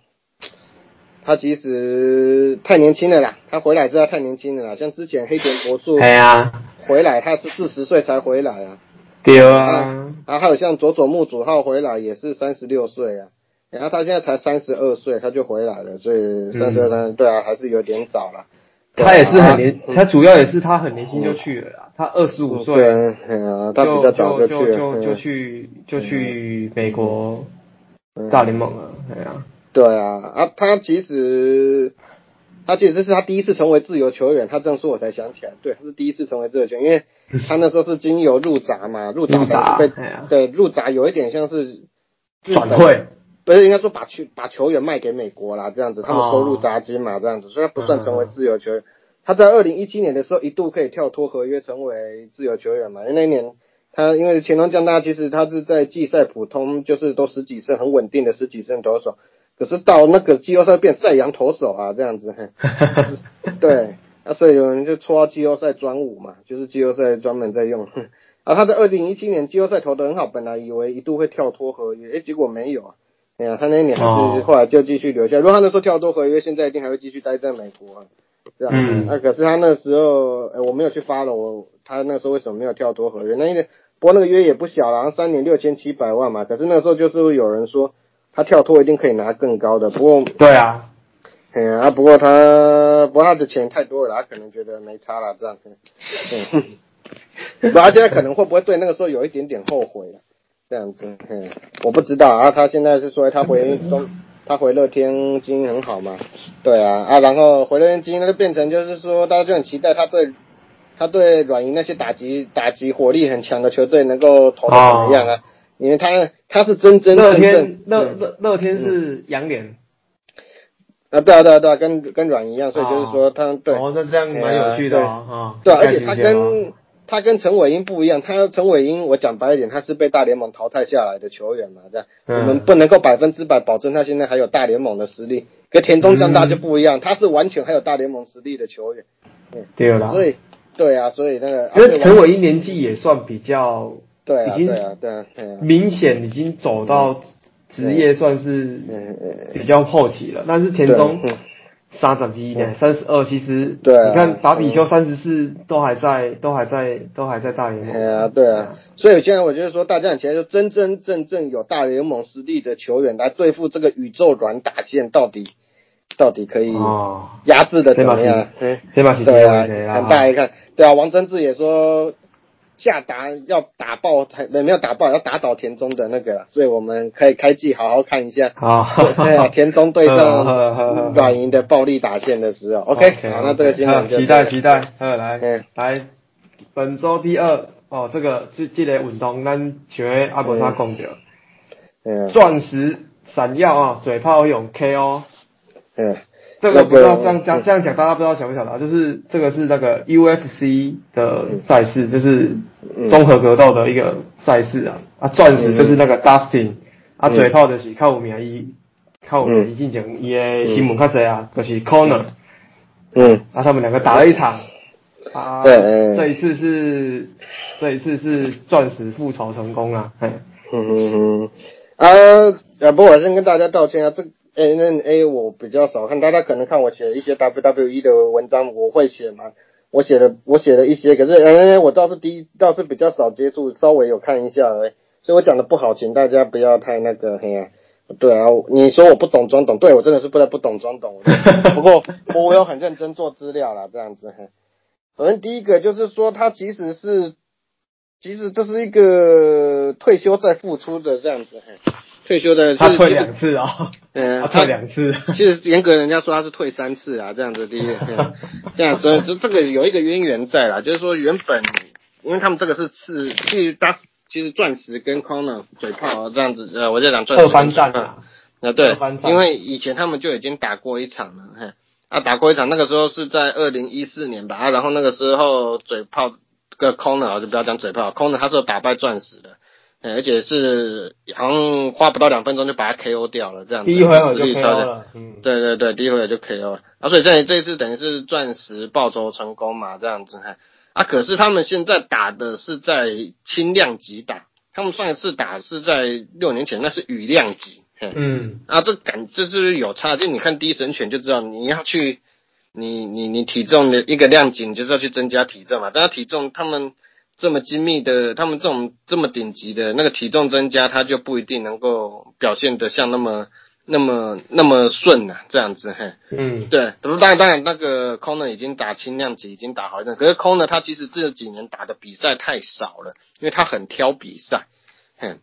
他其实太年轻了啦，他回来之后太年轻了啦，像之前黑田博树，哎呀，回来他是四十岁才回来啊，对啊，啊，还有像佐佐木主浩回来也是三十六岁啊，然后他现在才三十二岁他就回来了，所以三十二三，对啊，还是有点早了。他也是很年，他主要也是他很年轻就去了啦，他二十五岁，他比较早就就就就去就去美国大联盟了，对啊，对啊，啊，他其实他其实这是他第一次成为自由球员，他这样说我才想起来，对，他是第一次成为自由球员，因为他那时候是经由入闸嘛，入闸被对入闸有一点像是转会。不是应该说把球把球员卖给美国啦，这样子他们收入杂金嘛，这样子，所以他不算成为自由球员。他在二零一七年的时候一度可以跳脱合约成为自由球员嘛，因为那一年他因为前东将大其实他是在季赛普通就是都十几胜很稳定的十几胜投手，可是到那个季后赛变赛扬投手啊这样子，对，那所以有人就戳季后赛专武嘛，就是季后赛专门在用。啊，他在二零一七年季后赛投得很好，本来以为一度会跳脱合约，哎，结果没有啊。哎呀，他那年还是后来就继续留下。如果他那时候跳脱合约，现在一定还会继续待在美国啊。这样，那可是他那时候，哎，我没有去发了。我他那时候为什么没有跳脱合约？那因为，不过那个约也不小了，三年六千七百万嘛。可是那时候就是有人说他跳脱一定可以拿更高的。不过，对啊，哎呀，不过他不过他的钱太多了，他可能觉得没差了这样。嗯，不，他现在可能会不会对那个时候有一点点后悔了？这样子，嗯，我不知道啊。他现在是说他回 中，他回乐天基因很好嘛？对啊，啊，然后回乐天基因，那就变成就是说，大家就很期待他对他对软银那些打击打击火力很强的球队能够投的怎么样啊？因为他他是真真正正乐乐乐天是杨联啊，对啊对啊对啊，跟跟软银一样，所以就是说他对哦，那这样蛮有趣的啊，对，而且他跟。他跟陈伟英不一样，他陈伟英我讲白一点，他是被大联盟淘汰下来的球员嘛，这样我们不能够百分之百保证他现在还有大联盟的实力。跟田中将大就不一样，他是完全还有大联盟实力的球员。嗯，对啦。所以，对啊，所以那个，因为陈伟英年纪也算比较，对啊，对啊，对啊，明显已经走到职业算是比较后期了，但是田中。三十几呢，三十二，其实对，你看打比修三十四都还在，都还在，都还在大联盟。对啊，对啊，所以现在我觉得说，大家起来就真真正正有大联盟实力的球员来对付这个宇宙软打线，到底到底可以压制的怎么样？对，先把对啊，很大一看，对啊，王贞治也说。下达要打爆台，没有打爆，要打倒田中的那个，所以我们可以开季好好看一下。好，对啊，田中对上软银的暴力打线的时候，OK，好，那这个新闻期待期待，呃，来来，本周第二哦，这个这这个运动，咱像阿伯沙讲着，嗯，钻石闪耀啊，嘴炮用 KO，嗯。这个不知道这样这样这样讲，大家不知道晓不晓得啊？就是这个是那个 UFC 的赛事，就是综合格斗的一个赛事啊。啊，钻石就是那个 Dustin，啊，嘴炮的是靠我名义，靠我名义进行伊的新闻较济啊，就是 Corner。嗯。啊，他们两个打了一场。啊。对。这一次是这一次是钻石复仇成功啊！嗯嗯嗯。啊，啊，不，我先跟大家道歉啊，这。N N A 我比较少看，大家可能看我写一些 W W E 的文章，我会写嘛，我写的我写了一些，可是 N N A 我倒是第一倒是比较少接触，稍微有看一下而已，所以我讲的不好，请大家不要太那个嘿呀，对啊，你说我不懂装懂，对我真的是不太不懂装懂，不过我有很认真做资料啦，这样子，反正第一个就是说他其实是，其实这是一个退休再复出的这样子，嘿。退休的他退两次啊，嗯，他退两次。其实严格人家说他是退三次啊，这样子第一，这样所以这这个有一个渊源在啦，就是说原本因为他们这个是次，其实打其实钻石跟 Corner 嘴炮这样子，呃，我就讲钻石。二番战啊，啊对，因为以前他们就已经打过一场了，嘿，啊打过一场，那个时候是在二零一四年吧，啊然后那个时候嘴炮个 Corner 就不要讲嘴炮，Corner 他是有打败钻石的。而且是好像花不到两分钟就把他 KO 掉了，这样子第一回合就 KO 了。嗯，对对对，第一回合就 KO 了。啊，所以这这一次等于是钻石报仇成功嘛，这样子哈。啊，可是他们现在打的是在轻量级打，他们上一次打是在六年前，那是羽量级。嗯，啊，这感就是有差，就你看第一神犬就知道，你要去，你你你体重的一个量级，你就是要去增加体重嘛。但是体重他们。这么精密的，他们这种这么顶级的那个体重增加，他就不一定能够表现得像那么那么那么顺啊，这样子嘿。嗯，对，当然当然那个 Corner 已经打轻量级，已经打好一阵，可是 Corner 他其实这几年打的比赛太少了，因为他很挑比赛。嘿，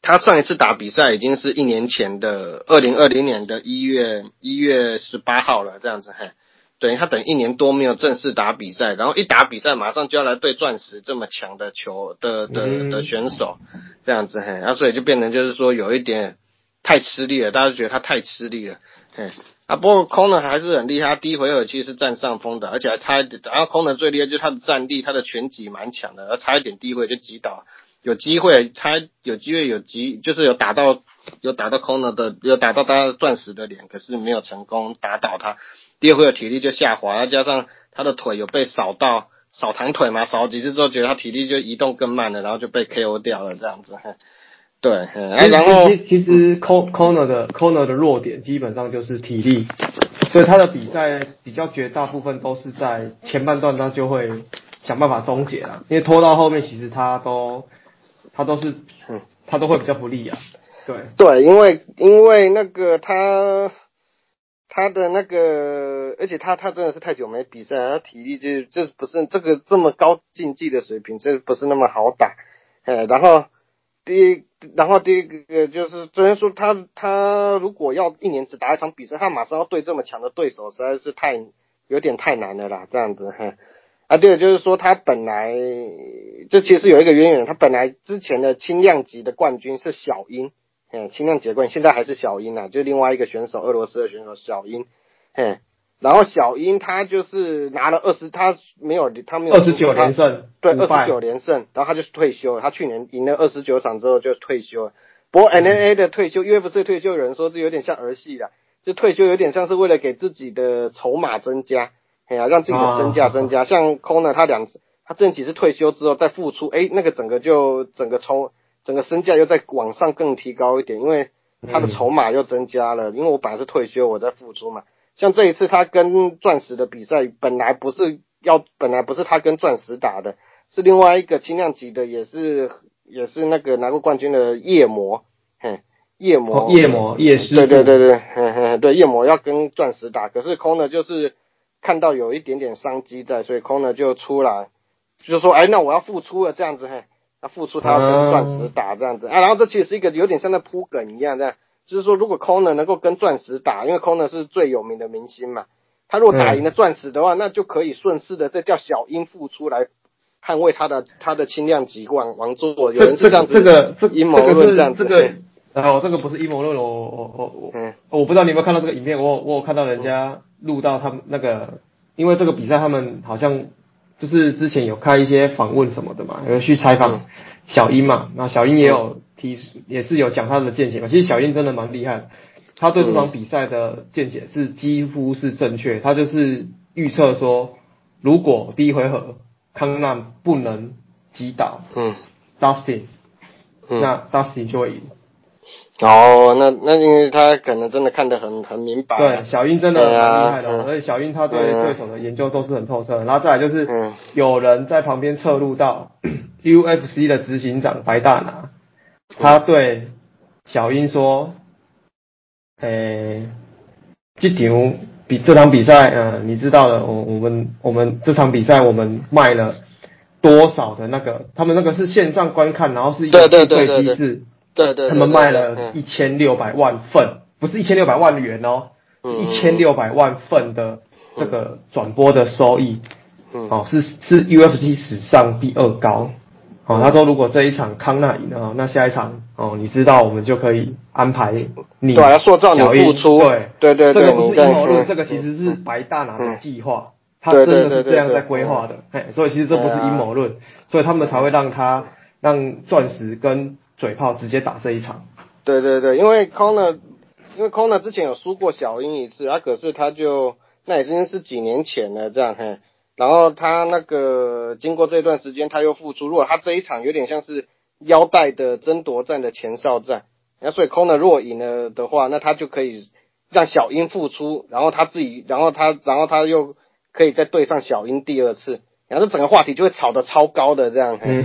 他上一次打比赛已经是一年前的二零二零年的一月一月十八号了，这样子嘿。等于他等一年多没有正式打比赛，然后一打比赛马上就要来对钻石这么强的球的的的选手，这样子嘿，啊所以就变成就是说有一点太吃力了，大家觉得他太吃力了，嘿，啊不过空呢还是很厉害，他第一回合其实是占上风的，而且还差一点，然后空呢最厉害就是他的战力，他的拳击蛮强的，而差一点第一回就击倒，有机会差有机会有击就是有打到有打到空了的，有打到他钻石的脸，可是没有成功打倒他。第二回合体力就下滑，再加上他的腿有被扫到扫堂腿嘛，扫几次之后觉得他体力就移动更慢了，然后就被 KO 掉了这样子。对，然后其实 Corner 的 Corner 的弱点基本上就是体力，所以他的比赛比较绝大部分都是在前半段他就会想办法终结了，因为拖到后面其实他都他都是他都会比较不利啊。对对，因为因为那个他。他的那个，而且他他真的是太久没比赛，他体力就就不是这个这么高竞技的水平，这不是那么好打。哎，然后第一，然后第一个就是昨天说他他如果要一年只打一场比赛，他马上要对这么强的对手，实在是太有点太难了啦，这样子。啊，对，就是说他本来这其实有一个渊源，他本来之前的轻量级的冠军是小鹰，嗯，轻量级冠军现在还是小鹰啊，就另外一个选手，俄罗斯的选手小鹰，嗯，然后小鹰他就是拿了二十，他没有他没有二十九连胜，对，二十九连胜，然后他就是退休了，他去年赢了二十九场之后就退休了。不过 N N A 的退休，UFC 退休有人说这有点像儿戏的，就退休有点像是为了给自己的筹码增加。哎呀，让自己的身价增加。像 Kona 他两次，他这几次退休之后再复出，哎，那个整个就整个冲，整个身价又在往上更提高一点，因为他的筹码又增加了。因为我本来是退休，我在付出嘛。像这一次他跟钻石的比赛，本来不是要，本来不是他跟钻石打的，是另外一个轻量级的，也是也是那个拿过冠军的夜魔，嘿，夜魔，夜魔，夜师，对对对对，嘿嘿，对夜魔要跟钻石打，可是 Kona 就是。看到有一点点商机在，所以空呢就出来，就说，哎，那我要付出了这样子，嘿，要付出，他要跟钻石打这样子，啊，然后这其实是一个有点像在铺梗一样，这样，就是说，如果 Conor 能够跟钻石打，因为 Conor 是最有名的明星嘛，他如果打赢了钻石的话，那就可以顺势的再叫小鹰付出来捍卫他的他的轻量级王王座，有人是这样子，这个这阴谋论这样子，这个，然后这个不是阴谋论，我我我我，嗯，我不知道你有没有看到这个影片，我我有看到人家。录到他们那个，因为这个比赛他们好像就是之前有开一些访问什么的嘛，有去采访小英嘛，那小英也有提，也是有讲他的见解嘛。其实小英真的蛮厉害的，他对这场比赛的见解是几乎是正确，他就是预测说，如果第一回合康纳不能击倒嗯，Dustin，那 Dustin 就会赢。哦，那那因为他可能真的看得很很明白。对，小英真的很厉害的，而且小英他对对手的研究都是很透彻。然后再来就是有人在旁边侧录到 UFC 的执行长白大拿，他对小英说：“诶，这场比这场比赛，嗯，你知道的，我我们我们这场比赛我们卖了多少的那个？他们那个是线上观看，然后是一个付费机制。”对对，他们卖了一千六百万份，不是一千六百万元哦，是一千六百万份的这个转播的收益，哦，是是 UFC 史上第二高。哦，他说如果这一场康纳赢了，那下一场哦，你知道我们就可以安排你，对，要塑造你付出，对。对对，这个不是阴谋论，这个其实是白大拿的计划，他真的是这样在规划的，嘿，所以其实这不是阴谋论，所以他们才会让他让钻石跟。嘴炮直接打这一场，对对对，因为 Conor，因为 Conor 之前有输过小英一次，啊，可是他就那已经是几年前了这样嘿，然后他那个经过这段时间他又复出，如果他这一场有点像是腰带的争夺战的前哨战，那所以 Conor 如果赢了的话，那他就可以让小英复出，然后他自己，然后他，然后他又可以再对上小英第二次，然后这整个话题就会炒得超高的这样，嗯，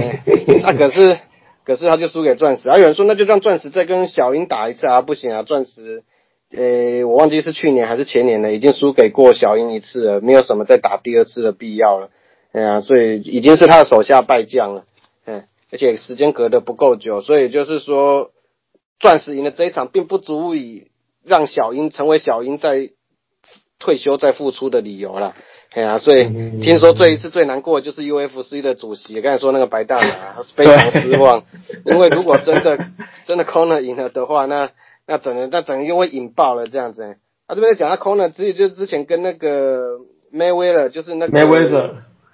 那可是。可是他就输给钻石，还有人说那就让钻石再跟小鹰打一次啊，不行啊，钻石，呃，我忘记是去年还是前年了，已经输给过小鹰一次了，没有什么再打第二次的必要了，哎呀，所以已经是他的手下败将了，嗯，而且时间隔得不够久，所以就是说，钻石赢的这一场并不足以让小鹰成为小鹰在退休再复出的理由了。哎呀，所以听说这一次最难过的就是 UFC 的主席，刚才说那个白大拿，非常失望，因为如果真的真的 Conor 赢了的话，那那整个那整个又会引爆了这样子。他这边讲他 Conor 之就之前跟那个 Mayweather 就是那个 Mayweather，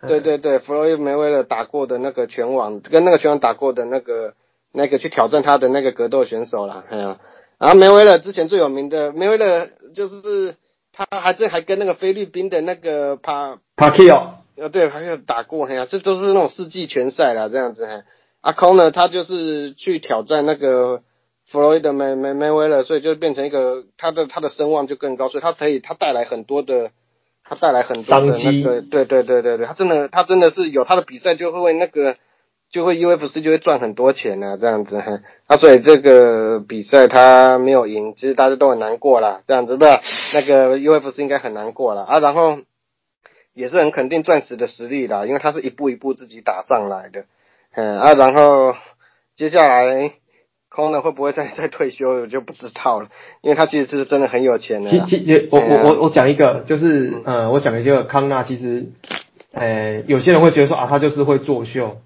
对对对，Floyd Mayweather 打过的那个拳王，跟那个拳王打过的那个那个去挑战他的那个格斗选手了，哎呀，然后 Mayweather 之前最有名的 Mayweather 就是。他还这还跟那个菲律宾的那个帕帕基奥，呃，对，还有打过，嘿呀，这都是那种世纪拳赛啦，这样子。嘿阿康呢，他就是去挑战那个弗洛伊德梅梅梅威了，所以就变成一个他的他的声望就更高，所以他可以他带来很多的，他带来很多的那个，对对对对对，他真的他真的是有他的比赛就会那个。就会 UFC 就会赚很多钱呢，这样子。哈，啊，所以这个比赛他没有赢，其实大家都很难过啦，这样子的，那个 UFC 应该很难过了啊，然后也是很肯定钻石的实力啦，因为他是一步一步自己打上来的，嗯啊，然后接下来 Conor 会不会再 再退休，我就不知道了，因为他其实是真的很有钱的。其其我我我我讲一个，就是呃，我讲一个康纳其实。呃，有些人会觉得说啊，他就是会作秀，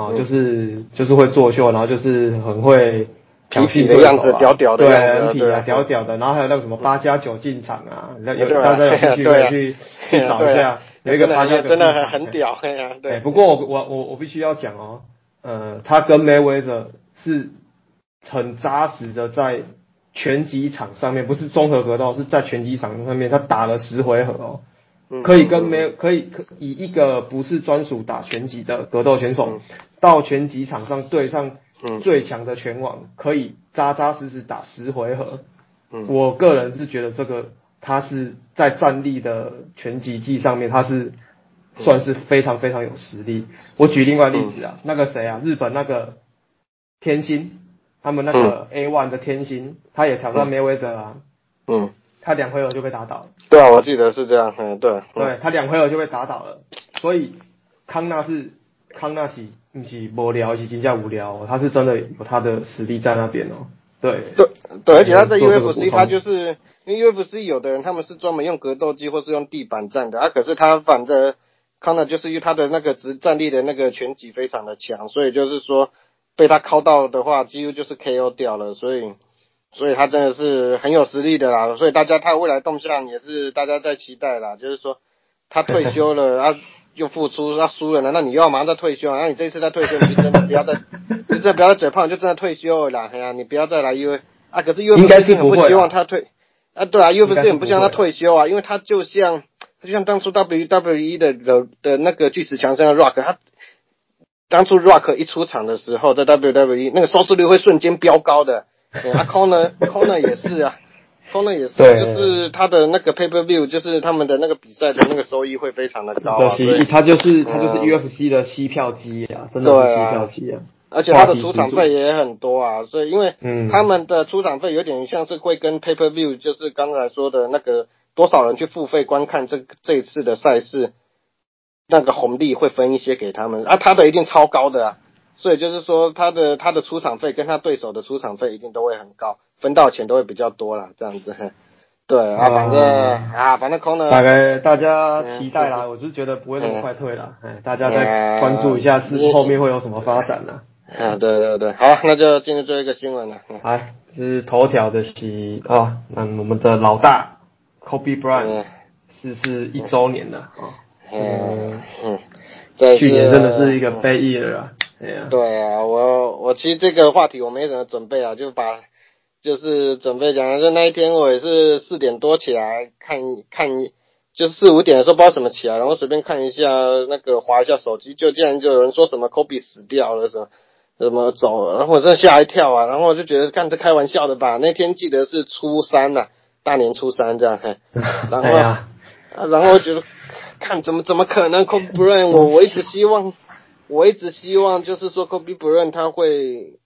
啊，就是就是会作秀，然后就是很会痞痞的样子，屌屌的，对，很痞啊，屌屌的。然后还有那个什么八加九进场啊，有大家有兴趣可以去去找一下，有一个八加九真的很很屌，对。不过我我我我必须要讲哦，呃，他跟 Mayweather 是很扎实的在拳击场上面，不是综合格斗，是在拳击场上面，他打了十回合哦。可以跟没有可以可以一个不是专属打拳击的格斗选手，到拳击场上对上最强的拳王，可以扎扎实实打十回合。我个人是觉得这个他是在战力的拳击技上面，他是算是非常非常有实力。我举另外例子啊，那个谁啊，日本那个天心，他们那个 A one 的天心，他也挑战梅威泽啊。嗯。他两回合就被打倒了。对啊，我记得是这样。嗯，对。对他两回合就被打倒了，所以康纳是康纳是不是无聊，是真正无聊。他是真的有他的实力在那边哦。对。对对，而且他在 UFC，他就是因为 UFC 有的人他们是专门用格斗机或是用地板战的啊，可是他反的康纳就是因为他的那个直战力的那个拳击非常的强，所以就是说被他敲到的话，几乎就是 KO 掉了，所以。所以他真的是很有实力的啦，所以大家他未来动向也是大家在期待啦。就是说他退休了，啊又复出，他输了，难道你又要马上再退休？那你这一次再退休，你就真的不要再，你真的不要再嘴炮，就真的退休了啦。哎呀，你不要再来，因为啊，可是 U 不是很不希望他退啊，对啊，U 不是很不希望他退休啊，因为他就像他就像当初 WWE 的的的那个巨石强森的 Rock，他当初 Rock 一出场的时候，在 WWE 那个收视率会瞬间飙高的。啊，Corner，Corner 也是啊，Corner 也是，就是他的那个 Pay Per View，就是他们的那个比赛的那个收益会非常的高啊。对，他就是他就是 UFC 的吸票机啊，真的是吸票机啊。而且他的出场费也很多啊，所以因为他们的出场费有点像是会跟 Pay Per View，就是刚才说的那个多少人去付费观看这这一次的赛事，那个红利会分一些给他们啊，他的一定超高的啊。所以就是说，他的他的出场费跟他对手的出场费一定都会很高，分到钱都会比较多啦，这样子。对啊，反正啊，反正空的。大概大家期待啦，我是觉得不会那么快退啦，哎，大家再关注一下是后面会有什么发展呢？啊，对对对，好，那就进入最后一个新闻了。来，是头条的喜啊，那我们的老大 Kobe Bryant 是是一周年了啊。嗯嗯，去年真的是一个悲对啊，我我其实这个话题我没怎么准备啊，就把就是准备讲，就那一天我也是四点多起来看看，就四五点的时候不知道怎么起来，然后随便看一下那个划一下手机，就竟然就有人说什么 Kobe 死掉了什么什么走了，然后我真的吓一跳啊，然后我就觉得看这开玩笑的吧，那天记得是初三呐，大年初三这样，嘿 然后啊，然后我觉得看怎么怎么可能 Kobe Bryant，我我一直希望。我一直希望就是说，Kobe Bryant 他会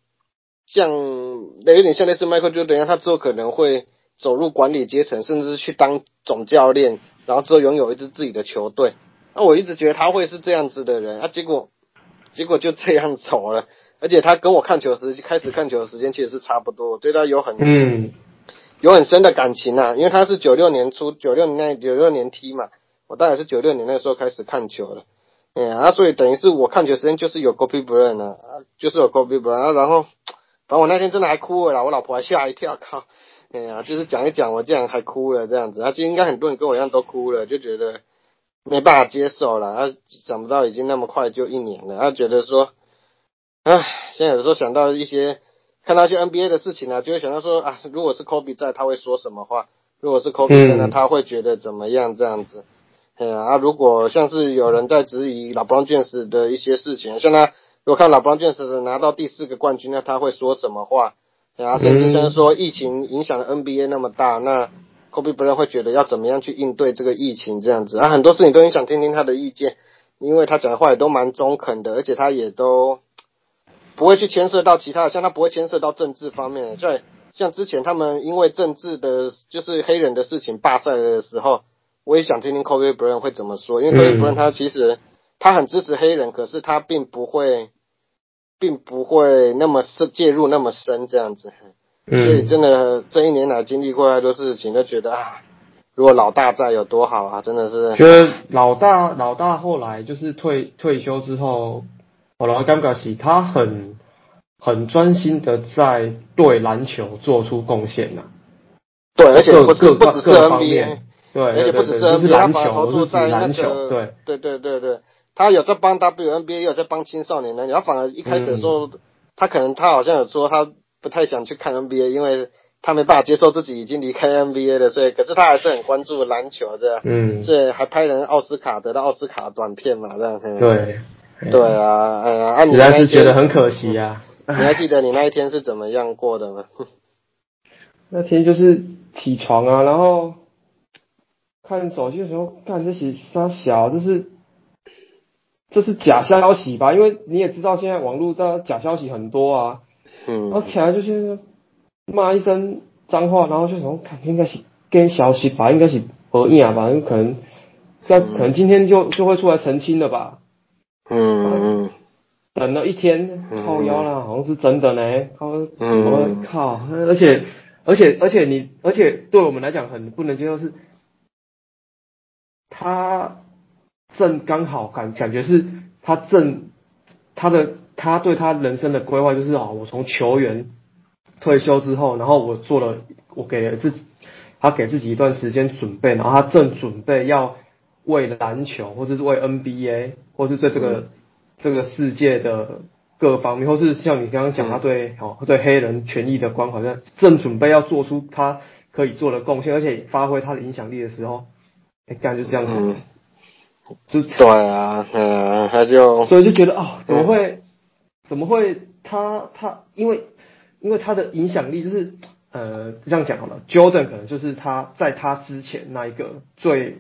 像，有点像类似 Michael Jordan，他之后可能会走入管理阶层，甚至是去当总教练，然后之后拥有一支自己的球队。那我一直觉得他会是这样子的人，啊，结果结果就这样走了。而且他跟我看球时开始看球的时间其实是差不多，我对他有很嗯有很深的感情啊，因为他是九六年初九六年九六年踢嘛，我当然是九六年那时候开始看球了。哎呀，所以等于是我看球时间就是有 Kobe Bryant 啊，就是有 Kobe Bryant，啊然后反正我那天真的还哭了啦，我老婆还吓一跳，靠，哎呀，就是讲一讲我竟然还哭了这样子，啊，其实应该很多人跟我一样都哭了，就觉得没办法接受了，啊，想不到已经那么快就一年了，啊，觉得说，唉，现在有时候想到一些看到一些 NBA 的事情呢，就会想到说啊，如果是 Kobe 在，他会说什么话？如果是 Kobe 在，那他会觉得怎么样这样子？哎呀，啊，如果像是有人在质疑老布朗卷士的一些事情，像他如果看老布朗卷士拿到第四个冠军，那他会说什么话？啊，甚至像说疫情影响了 NBA 那么大，那 Kobe Bryant 会觉得要怎么样去应对这个疫情这样子啊？很多事情都很想听听他的意见，因为他讲的话也都蛮中肯的，而且他也都不会去牵涉到其他的，像他不会牵涉到政治方面的，像像之前他们因为政治的，就是黑人的事情罢赛的时候。我也想听听 Kobe Bryant 会怎么说，因为 Kobe Bryant 他其实他很支持黑人，可是他并不会，并不会那么深介入那么深这样子，所以真的这一年来经历过太多事情，都觉得啊，如果老大在有多好啊，真的是。觉得老大老大后来就是退退休之后，我老感觉是他很很专心的在对篮球做出贡献呐。对，而且不是不只是 NBA，对，而且不只是 NBA，他反而投注在那个，对对对对对，他有在帮 WNBA，也有在帮青少年篮球。他反而一开始的时候，他可能他好像有说他不太想去看 NBA，因为。他没办法接受自己已经离开 NBA 了，所以可是他还是很关注篮球的，嗯，所以还拍人奥斯卡得到奥斯卡短片嘛，这样。对，对啊，哎呀，实在是觉得很可惜啊。你还记得你那一天是怎么样过的吗？那天就是起床啊，然后看手机的时候，看这些啥小，这是这是假消息吧？因为你也知道现在网络的假消息很多啊，嗯，然后起来就觉得。骂一声脏话，然后就说看应该是跟消息吧，应该是合影吧，有可能在可能今天就就会出来澄清了吧。嗯。等了一天，靠腰啦，好像是真的呢。我靠！而且而且而且你而且对我们来讲很不能接受是，他正刚好感感觉是他正他的他对他人生的规划就是啊，我从球员。退休之后，然后我做了，我给了自己，他给自己一段时间准备，然后他正准备要为篮球，或者是为 NBA，或是对这个这个世界的各方面，或是像你刚刚讲，他对哦对黑人权益的关怀，像正准备要做出他可以做的贡献，而且发挥他的影响力的时候，哎，干就这样子，就是对啊，嗯，他就所以就觉得哦，怎么会怎么会他他因为。因为他的影响力就是，呃，这样讲好了，Jordan 可能就是他在他之前那一个最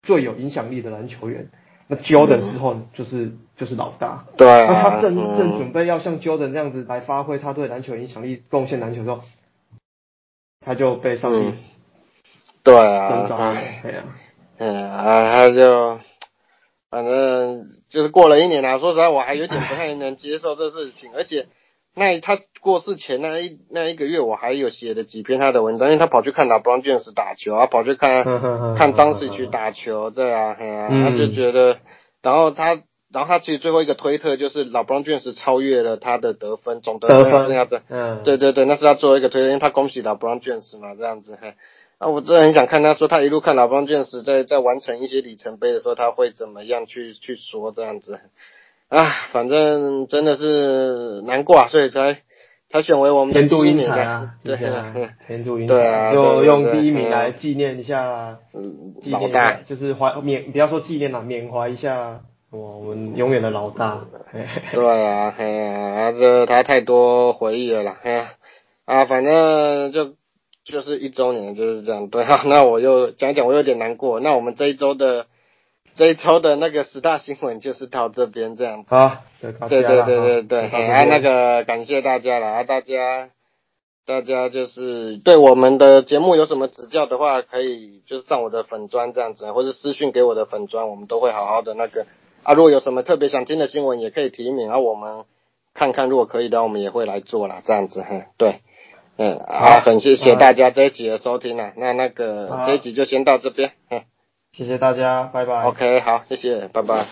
最有影响力的篮球员，那 Jordan 之后就是就是老大。对。那他正正准备要像 Jordan 这样子来发挥他对篮球影响力、贡献篮球之后，他就被上帝。对啊。对啊。嗯啊，他就反正就是过了一年啊，说实话我还有点不太能接受这事情，而且。那他过世前那一那一个月，我还有写了几篇他的文章，因为他跑去看老布朗爵士打球啊，跑去看 看当时去打球，对啊，他就觉得，然后他，然后他其实最后一个推特就是老布朗爵士超越了他的得分总得分这样子，嗯，对对对，那是他最后一个推特，因为他恭喜老布朗爵士嘛，这样子，啊，我真的很想看他说他一路看老布朗爵士在在完成一些里程碑的时候，他会怎么样去去说这样子。啊，反正真的是难过啊，所以才才选为我们的 第一名啊，对啊，天助英才，对啊，就用第一名来纪念一下，纪念就是怀缅，不要说纪念了，缅怀一下我们永远的老大。对啊，哎呀，这他太多回忆了啦，哎呀，啊，反正就就是一周年就是这样，对啊，那我又讲讲，我有点难过，那我们这一周的。这一周的那个十大新闻就是到这边这样子。好，对对对对对，啊那个感谢大家了啊，大家大家就是对我们的节目有什么指教的话，可以就是上我的粉砖这样子，或者私信给我的粉砖，我们都会好好的那个啊。如果有什么特别想听的新闻，也可以提名啊，我们看看如果可以的，我们也会来做啦，这样子哈。对，嗯，好，很谢谢大家这一集的收听啊，那那个这一集就先到这边，嗯。谢谢大家，拜拜。OK，好，谢谢，拜拜。